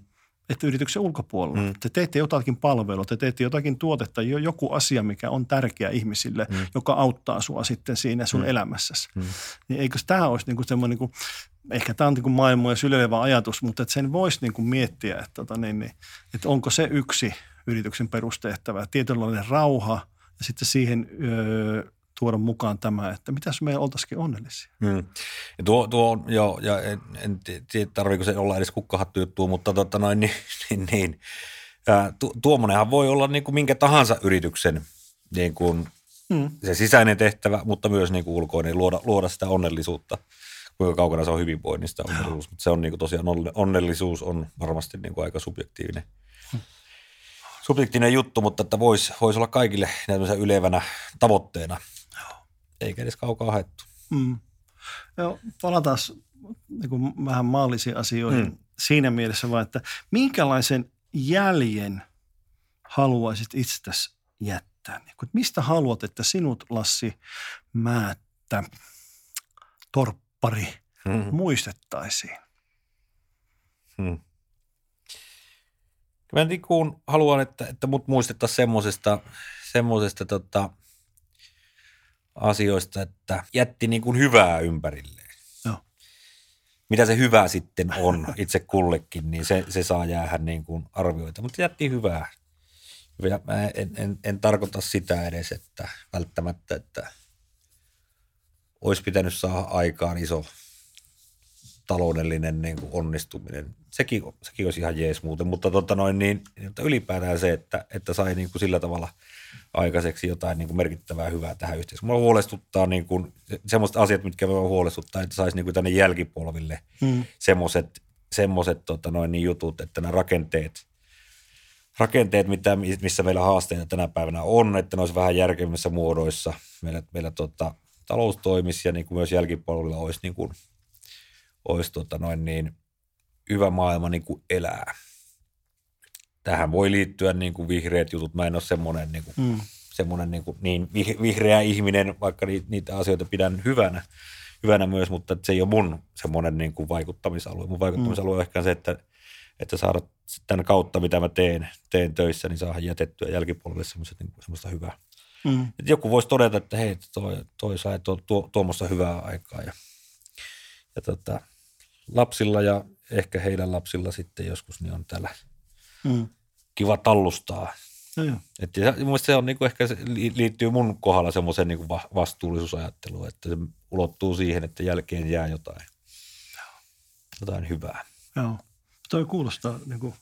että yrityksen ulkopuolella. Mm. Te teette jotakin palvelua, te teette jotakin tuotetta, joku asia, mikä on tärkeä ihmisille, mm. joka auttaa sua sitten siinä sun mm. elämässäsi. Mm. Niin eikö tämä olisi niin kuin semmoinen, niin kuin, ehkä tämä on niin maailmoja sylevä ajatus, mutta että sen voisi niin kuin miettiä, että, tota, niin, niin, että onko se yksi – yrityksen perustehtävä, tietynlainen rauha ja sitten siihen öö, tuoda mukaan tämä, että mitäs me oltaisikin onnellisia. Hmm. Ja tuo, tuo on, joo, ja en, en tiedä tarviiko se olla edes kukkahattu juttu, mutta tota noin, niin, niin, niin tu, tuommoinenhan voi olla niin kuin minkä tahansa yrityksen niin kuin hmm. se sisäinen tehtävä, mutta myös niin kuin ulkoinen, luoda, luoda sitä onnellisuutta kuinka kaukana se on hyvinvoinnista onnellisuus. Mutta se on niin kuin tosiaan onnellisuus on varmasti niin kuin aika subjektiivinen subjektiivinen juttu, mutta että voisi vois olla kaikille ylevänä tavoitteena, eikä edes kaukaa haettu. Mm. Joo, palataan niin vähän maallisiin asioihin mm. siinä mielessä vaan, että minkälaisen jäljen haluaisit itsestäsi jättää? Niin kuin, mistä haluat, että sinut, Lassi Määttä, torppari, mm. muistettaisiin? Mm. Mä niin kuin haluan, että, että mut muistettaisiin semmoisesta, semmoisesta tota, asioista, että jätti niin kuin hyvää ympärilleen. Mitä se hyvä sitten on itse kullekin, niin se, se saa jäädä niin kuin arvioita. Mutta jätti hyvää. Ja mä en, en, en tarkoita sitä edes, että välttämättä, että olisi pitänyt saada aikaan iso taloudellinen niin kuin onnistuminen. Sekin, sekin olisi ihan jees muuten, mutta, tota noin, niin, mutta ylipäätään se, että, että sai niin kuin sillä tavalla aikaiseksi jotain niin kuin merkittävää hyvää tähän yhteiskuntaan. Mua huolestuttaa niin kuin, semmoiset asiat, mitkä minua huolestuttaa, että saisi niin kuin tänne jälkipolville hmm. semmoiset, semmoiset tota noin, niin jutut, että nämä rakenteet, rakenteet mitä, missä meillä haasteita tänä päivänä on, että ne olisi vähän järkevimmissä muodoissa. Meillä, meillä tota, talous toimisi ja niin kuin myös jälkipolvilla olisi niin kuin olisi tota noin niin, hyvä maailma niin kuin elää. Tähän voi liittyä niin kuin vihreät jutut. Mä en ole semmoinen, niin, kuin, mm. semmoinen niin, kuin, niin vihreä ihminen, vaikka niitä asioita pidän hyvänä, hyvänä myös, mutta se ei ole mun semmoinen niin kuin vaikuttamisalue. Mun vaikuttamisalue mm. on ehkä se, että, että saada tämän kautta, mitä mä teen, teen töissä, niin saada jätettyä jälkipolville semmoista, niin semmoista hyvää, Mm. Että joku voisi todeta, että hei, toi, toi sai tuo, tuo, tuommoista hyvää aikaa. Ja, ja tota, lapsilla ja ehkä heidän lapsilla sitten joskus niin on täällä Mm. kiva tallustaa. Joo, joo. Et ja se on niinku ehkä se li- liittyy mun kohdalla semmoiseen niinku va- vastuullisuusajatteluun, että se ulottuu siihen, että jälkeen jää jotain, jotain hyvää. Joo. Toi kuulostaa niin kuin,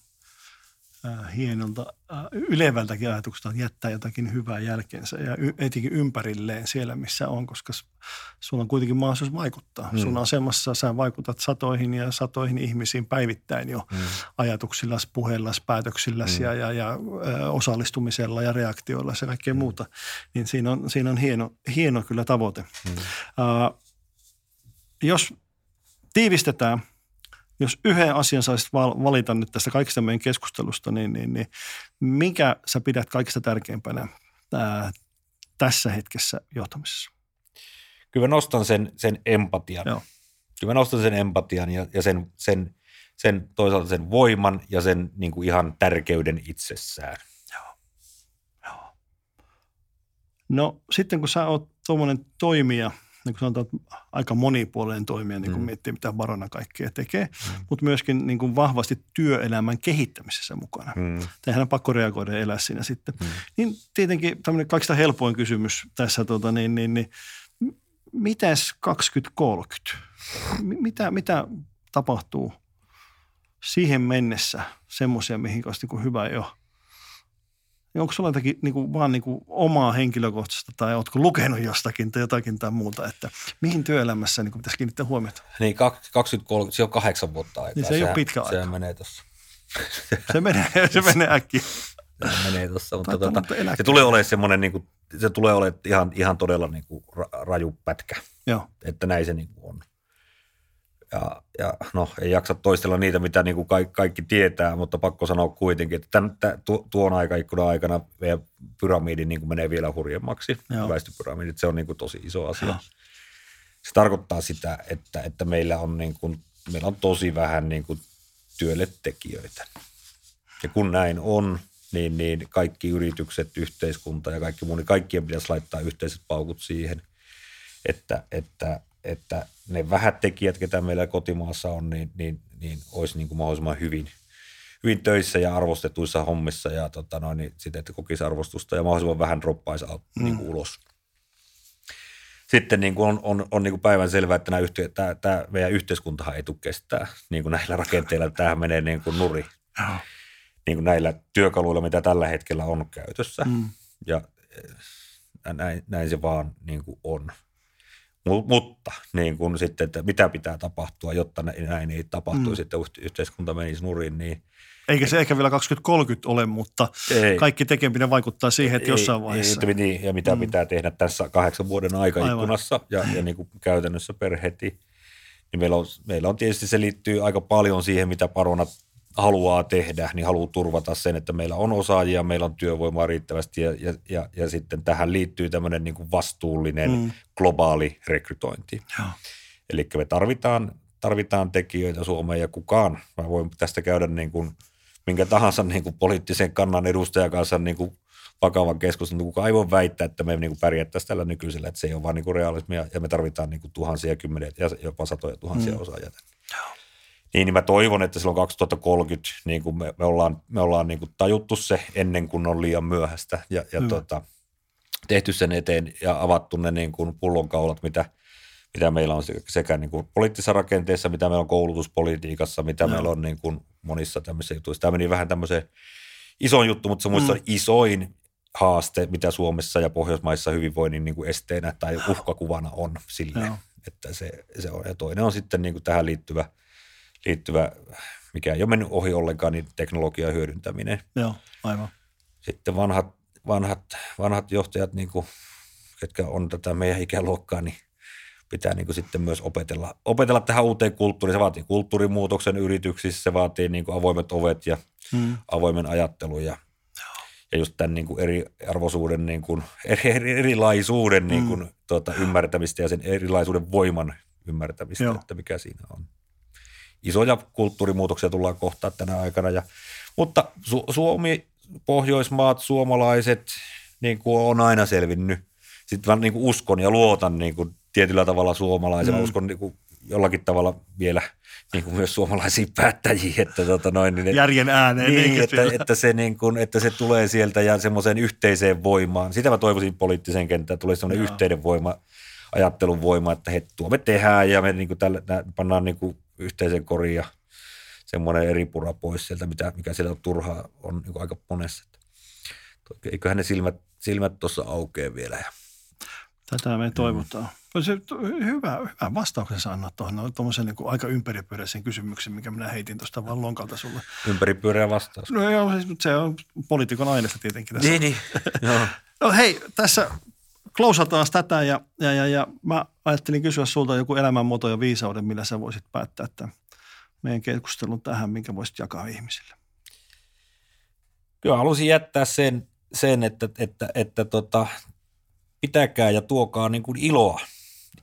äh, hienolta, äh, ylevältäkin ajatukselta, että jättää jotakin hyvää jälkeensä ja y- etenkin ympärilleen siellä, missä on, koska sulla on kuitenkin mahdollisuus vaikuttaa. Mm. Mm. Sun asemassa sä vaikutat satoihin ja satoihin ihmisiin päivittäin jo Mm. ajatuksillas, puheillas, päätöksilläs Mm. ja, ja, ja ö, osallistumisella ja reaktioilla ja kaikkea muuta. Niin siinä on, siinä on hieno, hieno kyllä tavoite. Mm. Uh, jos tiivistetään, jos yhden asian saisit val- valita nyt tästä kaikista meidän keskustelusta, niin, niin, niin mikä sä pidät kaikista tärkeimpänä ää, tässä hetkessä johtamisessa? Kyllä mä nostan sen, sen empatian. Joo. Kyllä mä nostan sen empatian ja, ja sen, sen, sen toisaalta sen voiman ja sen niin kuin ihan tärkeyden itsessään. No sitten kun sä oot tuommoinen toimija, niin kuin sanotaan, aika monipuolinen toimija, niin kuin Mm. miettii mitä Barona kaikkea tekee, Mm. mutta myöskin niin kuin vahvasti työelämän kehittämisessä mukana. Mm. Tehän on pakko reagoida ja elää siinä sitten. Mm. Niin tietenkin tämmöinen kaikista helpoin kysymys tässä, tota, niin, niin, niin, mitäs 2030? M- mitä, mitä tapahtuu siihen mennessä semmoisia, mihin olisi niin hyvä jo? Niin onko sulla jotakin niin kuin, vaan niin kuin omaa henkilökohtaista tai oletko lukenut jostakin tai jotakin tai muuta, että mihin työelämässä niin kuin pitäisi kiinnittää huomiota? Niin 2030, se on kahdeksan vuotta aikaa. Niin se ei ole Sehän- pitkä aika. Sehän menee tuossa. Se menee, se menee äkkiä. Sehän menee tuossa, mutta, tota, eläkkeelle. se tulee olemaan semmoinen, niin kuin, se tulee olemaan ihan, ihan todella niin kuin ra- raju pätkä, Joo, että näin se niin kuin on. Ja, ja no, ei jaksa toistella niitä, mitä niin kuin kaikki, kaikki tietää, mutta pakko sanoa kuitenkin, että tämän, tämän, tu- tuon aikaikkunan aikana meidän pyramidi niin kuin menee vielä hurjemmaksi, Joo. väestöpyramidit, se on niin kuin tosi iso asia. Joo. Se tarkoittaa sitä, että, että meillä, on niin kuin, meillä on tosi vähän niin kuin työlle tekijöitä. Ja kun näin on, niin, niin kaikki yritykset, yhteiskunta ja kaikki muu, niin kaikkien pitäisi laittaa yhteiset paukut siihen, että, että, että ne vähät tekijät, ketä meillä kotimaassa on, niin, niin, niin olisi niin kuin mahdollisimman hyvin, hyvin töissä ja arvostetuissa hommissa ja tota noin, niin sitten, että kokisi arvostusta ja mahdollisimman vähän droppaisi mm. niin kuin ulos. Sitten niin kuin on, on, on niin kuin päivän selvää, että nämä yhte, tämä, tämä meidän yhteiskuntahan ei tule kestää niin kuin näillä rakenteilla. Tämähän menee niin kuin nuri niin kuin näillä työkaluilla, mitä tällä hetkellä on käytössä. Mm. Ja eh, näin, näin se vaan niin kuin on. Mu- Mutta niin kuin sitten, että mitä pitää tapahtua, jotta nä- näin ei tapahtuisi, Mm. että yht- yhteiskunta menisi nurin, niin Eikä se ehkä vielä 2030 ole, mutta ei. kaikki tekeminen vaikuttaa siihen, että jossain Ei- vaiheessa. Ei, niin, ja mitä Mm. pitää tehdä tässä kahdeksan vuoden aikaikkunassa ja, ja niin kuin käytännössä per heti. Niin meillä, on, meillä on tietysti, se liittyy aika paljon siihen, mitä paronat haluaa tehdä, niin haluaa turvata sen, että meillä on osaajia, meillä on työvoimaa riittävästi ja, ja, ja, ja sitten tähän liittyy tämmöinen niin kuin vastuullinen Mm. globaali rekrytointi. Joo. Eli me tarvitaan, tarvitaan tekijöitä Suomeen ja kukaan, mä voin tästä käydä niin kuin minkä tahansa niin kuin poliittisen kannan edustajan kanssa niin kuin vakavan keskustelun, kukaan ei voi väittää, että me niin pärjättäisiin tällä nykyisellä, että se ei ole vaan niin kuin realismia ja me tarvitaan niin kuin tuhansia, kymmeniä ja jopa satoja tuhansia Mm. osaajia. Niin, niin mä toivon, että silloin 2030 niin kuin me, me ollaan, me ollaan niin kuin tajuttu se ennen kuin on liian myöhäistä ja, ja Hyvä. tota, tehty sen eteen ja avattu ne niin kuin pullonkaulat, mitä, mitä meillä on sekä niin kuin poliittisessa rakenteessa, mitä meillä on koulutuspolitiikassa, mitä. Joo. meillä on niin kuin monissa tämmöisissä jutuissa. Tämä meni vähän tämmöiseen isoon juttu, mutta se mielestä Mm. on isoin haaste, mitä Suomessa ja Pohjoismaissa hyvinvoinnin niin kuin esteenä tai uhkakuvana on sille, Joo. että se, se on. Ja toinen on sitten niin kuin tähän liittyvä, liittyvä, mikä ei ole mennyt ohi ollenkaan, niin teknologian hyödyntäminen Joo, aivan. sitten vanhat, vanhat, vanhat johtajat, niin kuin, ketkä on tätä meidän ikäluokkaa, niin pitää niin kuin sitten myös opetella, opetella tähän uuteen kulttuuriin. Se vaatii kulttuurimuutoksen yrityksissä, se vaatii niin kuin avoimet ovet ja Mm. avoimen ajattelun ja, ja just tämän niin kuin eriarvoisuuden, niin kuin, eri, eri, erilaisuuden niin kuin, tuota, ymmärtämistä ja sen erilaisuuden voiman ymmärtämistä, Joo. että mikä siinä on. Isoja kulttuurimuutoksia tullaan kohtaa tänä aikana, ja, mutta Su- Suomi, Pohjoismaat, suomalaiset, niin kuin on aina selvinnyt. Sitten mä niin kuin uskon ja luotan niin kuin tietyllä tavalla suomalaisena. Mm. Uskon niin kuin jollakin tavalla vielä niin kuin myös suomalaisiin päättäjiin. Että, tota noin, niin, Järjen ääneen. Niin, että, että, se niin kuin, että se tulee sieltä ja semmoiseen yhteiseen voimaan. Sitä mä toivoisin poliittiseen kenttään, tulee semmoinen Joo. yhteinen voima, ajattelun voima, että he, tuo me tehdään ja me niin kuin tälle, pannaan niin kuin yhteisen koriin ja semmoinen eri pura pois sieltä, mitä, mikä siellä on turhaa, on niin aika monessa. Eiköhän ne silmät, silmät tuossa aukeaa vielä. Ja. Tätä me toivotaan. Mm. Se, hyvä, hyvä vastauksen saa antaa tuohon no, tuommoisen niin aika ympäripyöräisen kysymyksen, mikä minä heitin tuosta vaan lonkalta sulle. Ympäripyöreä vastaus. No joo, siis, se on poliitikon aineesta tietenkin tässä. Niin, niin. joo. no hei, tässä klousataan tätä ja, ja, ja, ja mä ajattelin kysyä sulta joku elämänmuoto ja viisauden, millä sä voisit päättää että meidän keskustelun tähän, minkä voisit jakaa ihmisille. Kyllä halusin jättää sen, sen että, että, että, tota, pitäkää ja tuokaa niin kuin iloa,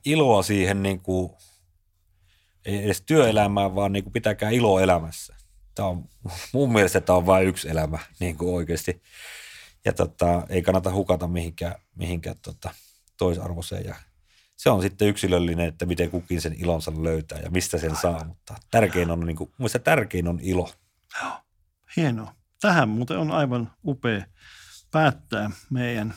iloa siihen niin kuin, ei edes työelämään, vaan niin kuin pitäkää iloa elämässä. Tämä on, mun mielestä tämä on vain yksi elämä niin kuin oikeasti. Ja tota, ei kannata hukata mihinkään, mihinkään tota, toisarvoiseen. Ja se on sitten yksilöllinen, että miten kukin sen ilonsa löytää ja mistä sen saa. Mutta tärkein on, niin kuin, tärkein on ilo. Hienoa. Tähän muuten on aivan upea päättää meidän,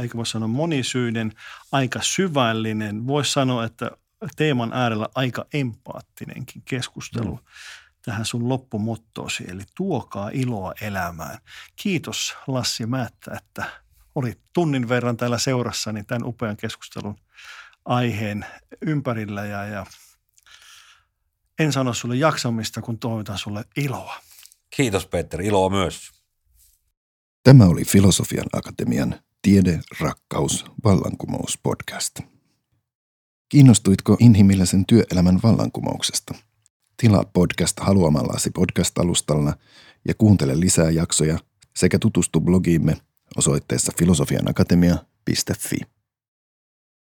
eikä voi sanoa monisyinen, aika syvällinen, voisi sanoa, että teeman äärellä aika empaattinenkin keskustelu mm. Tähän sun loppumuttoosi, eli tuokaa iloa elämään. Kiitos Lassi Määttä, että olit tunnin verran täällä seurassani tämän upean keskustelun aiheen ympärillä ja, ja en sano sulle jaksamista, kun toivotan sulle iloa. Kiitos Peter, iloa myös. Tämä oli Filosofian Akatemian Tiede, rakkaus, vallankumous podcast. Kiinnostuitko inhimillisen työelämän vallankumouksesta? Tilaa podcast haluamallasi podcast-alustalla ja kuuntele lisää jaksoja sekä tutustu blogiimme osoitteessa filosofianakatemia.fi.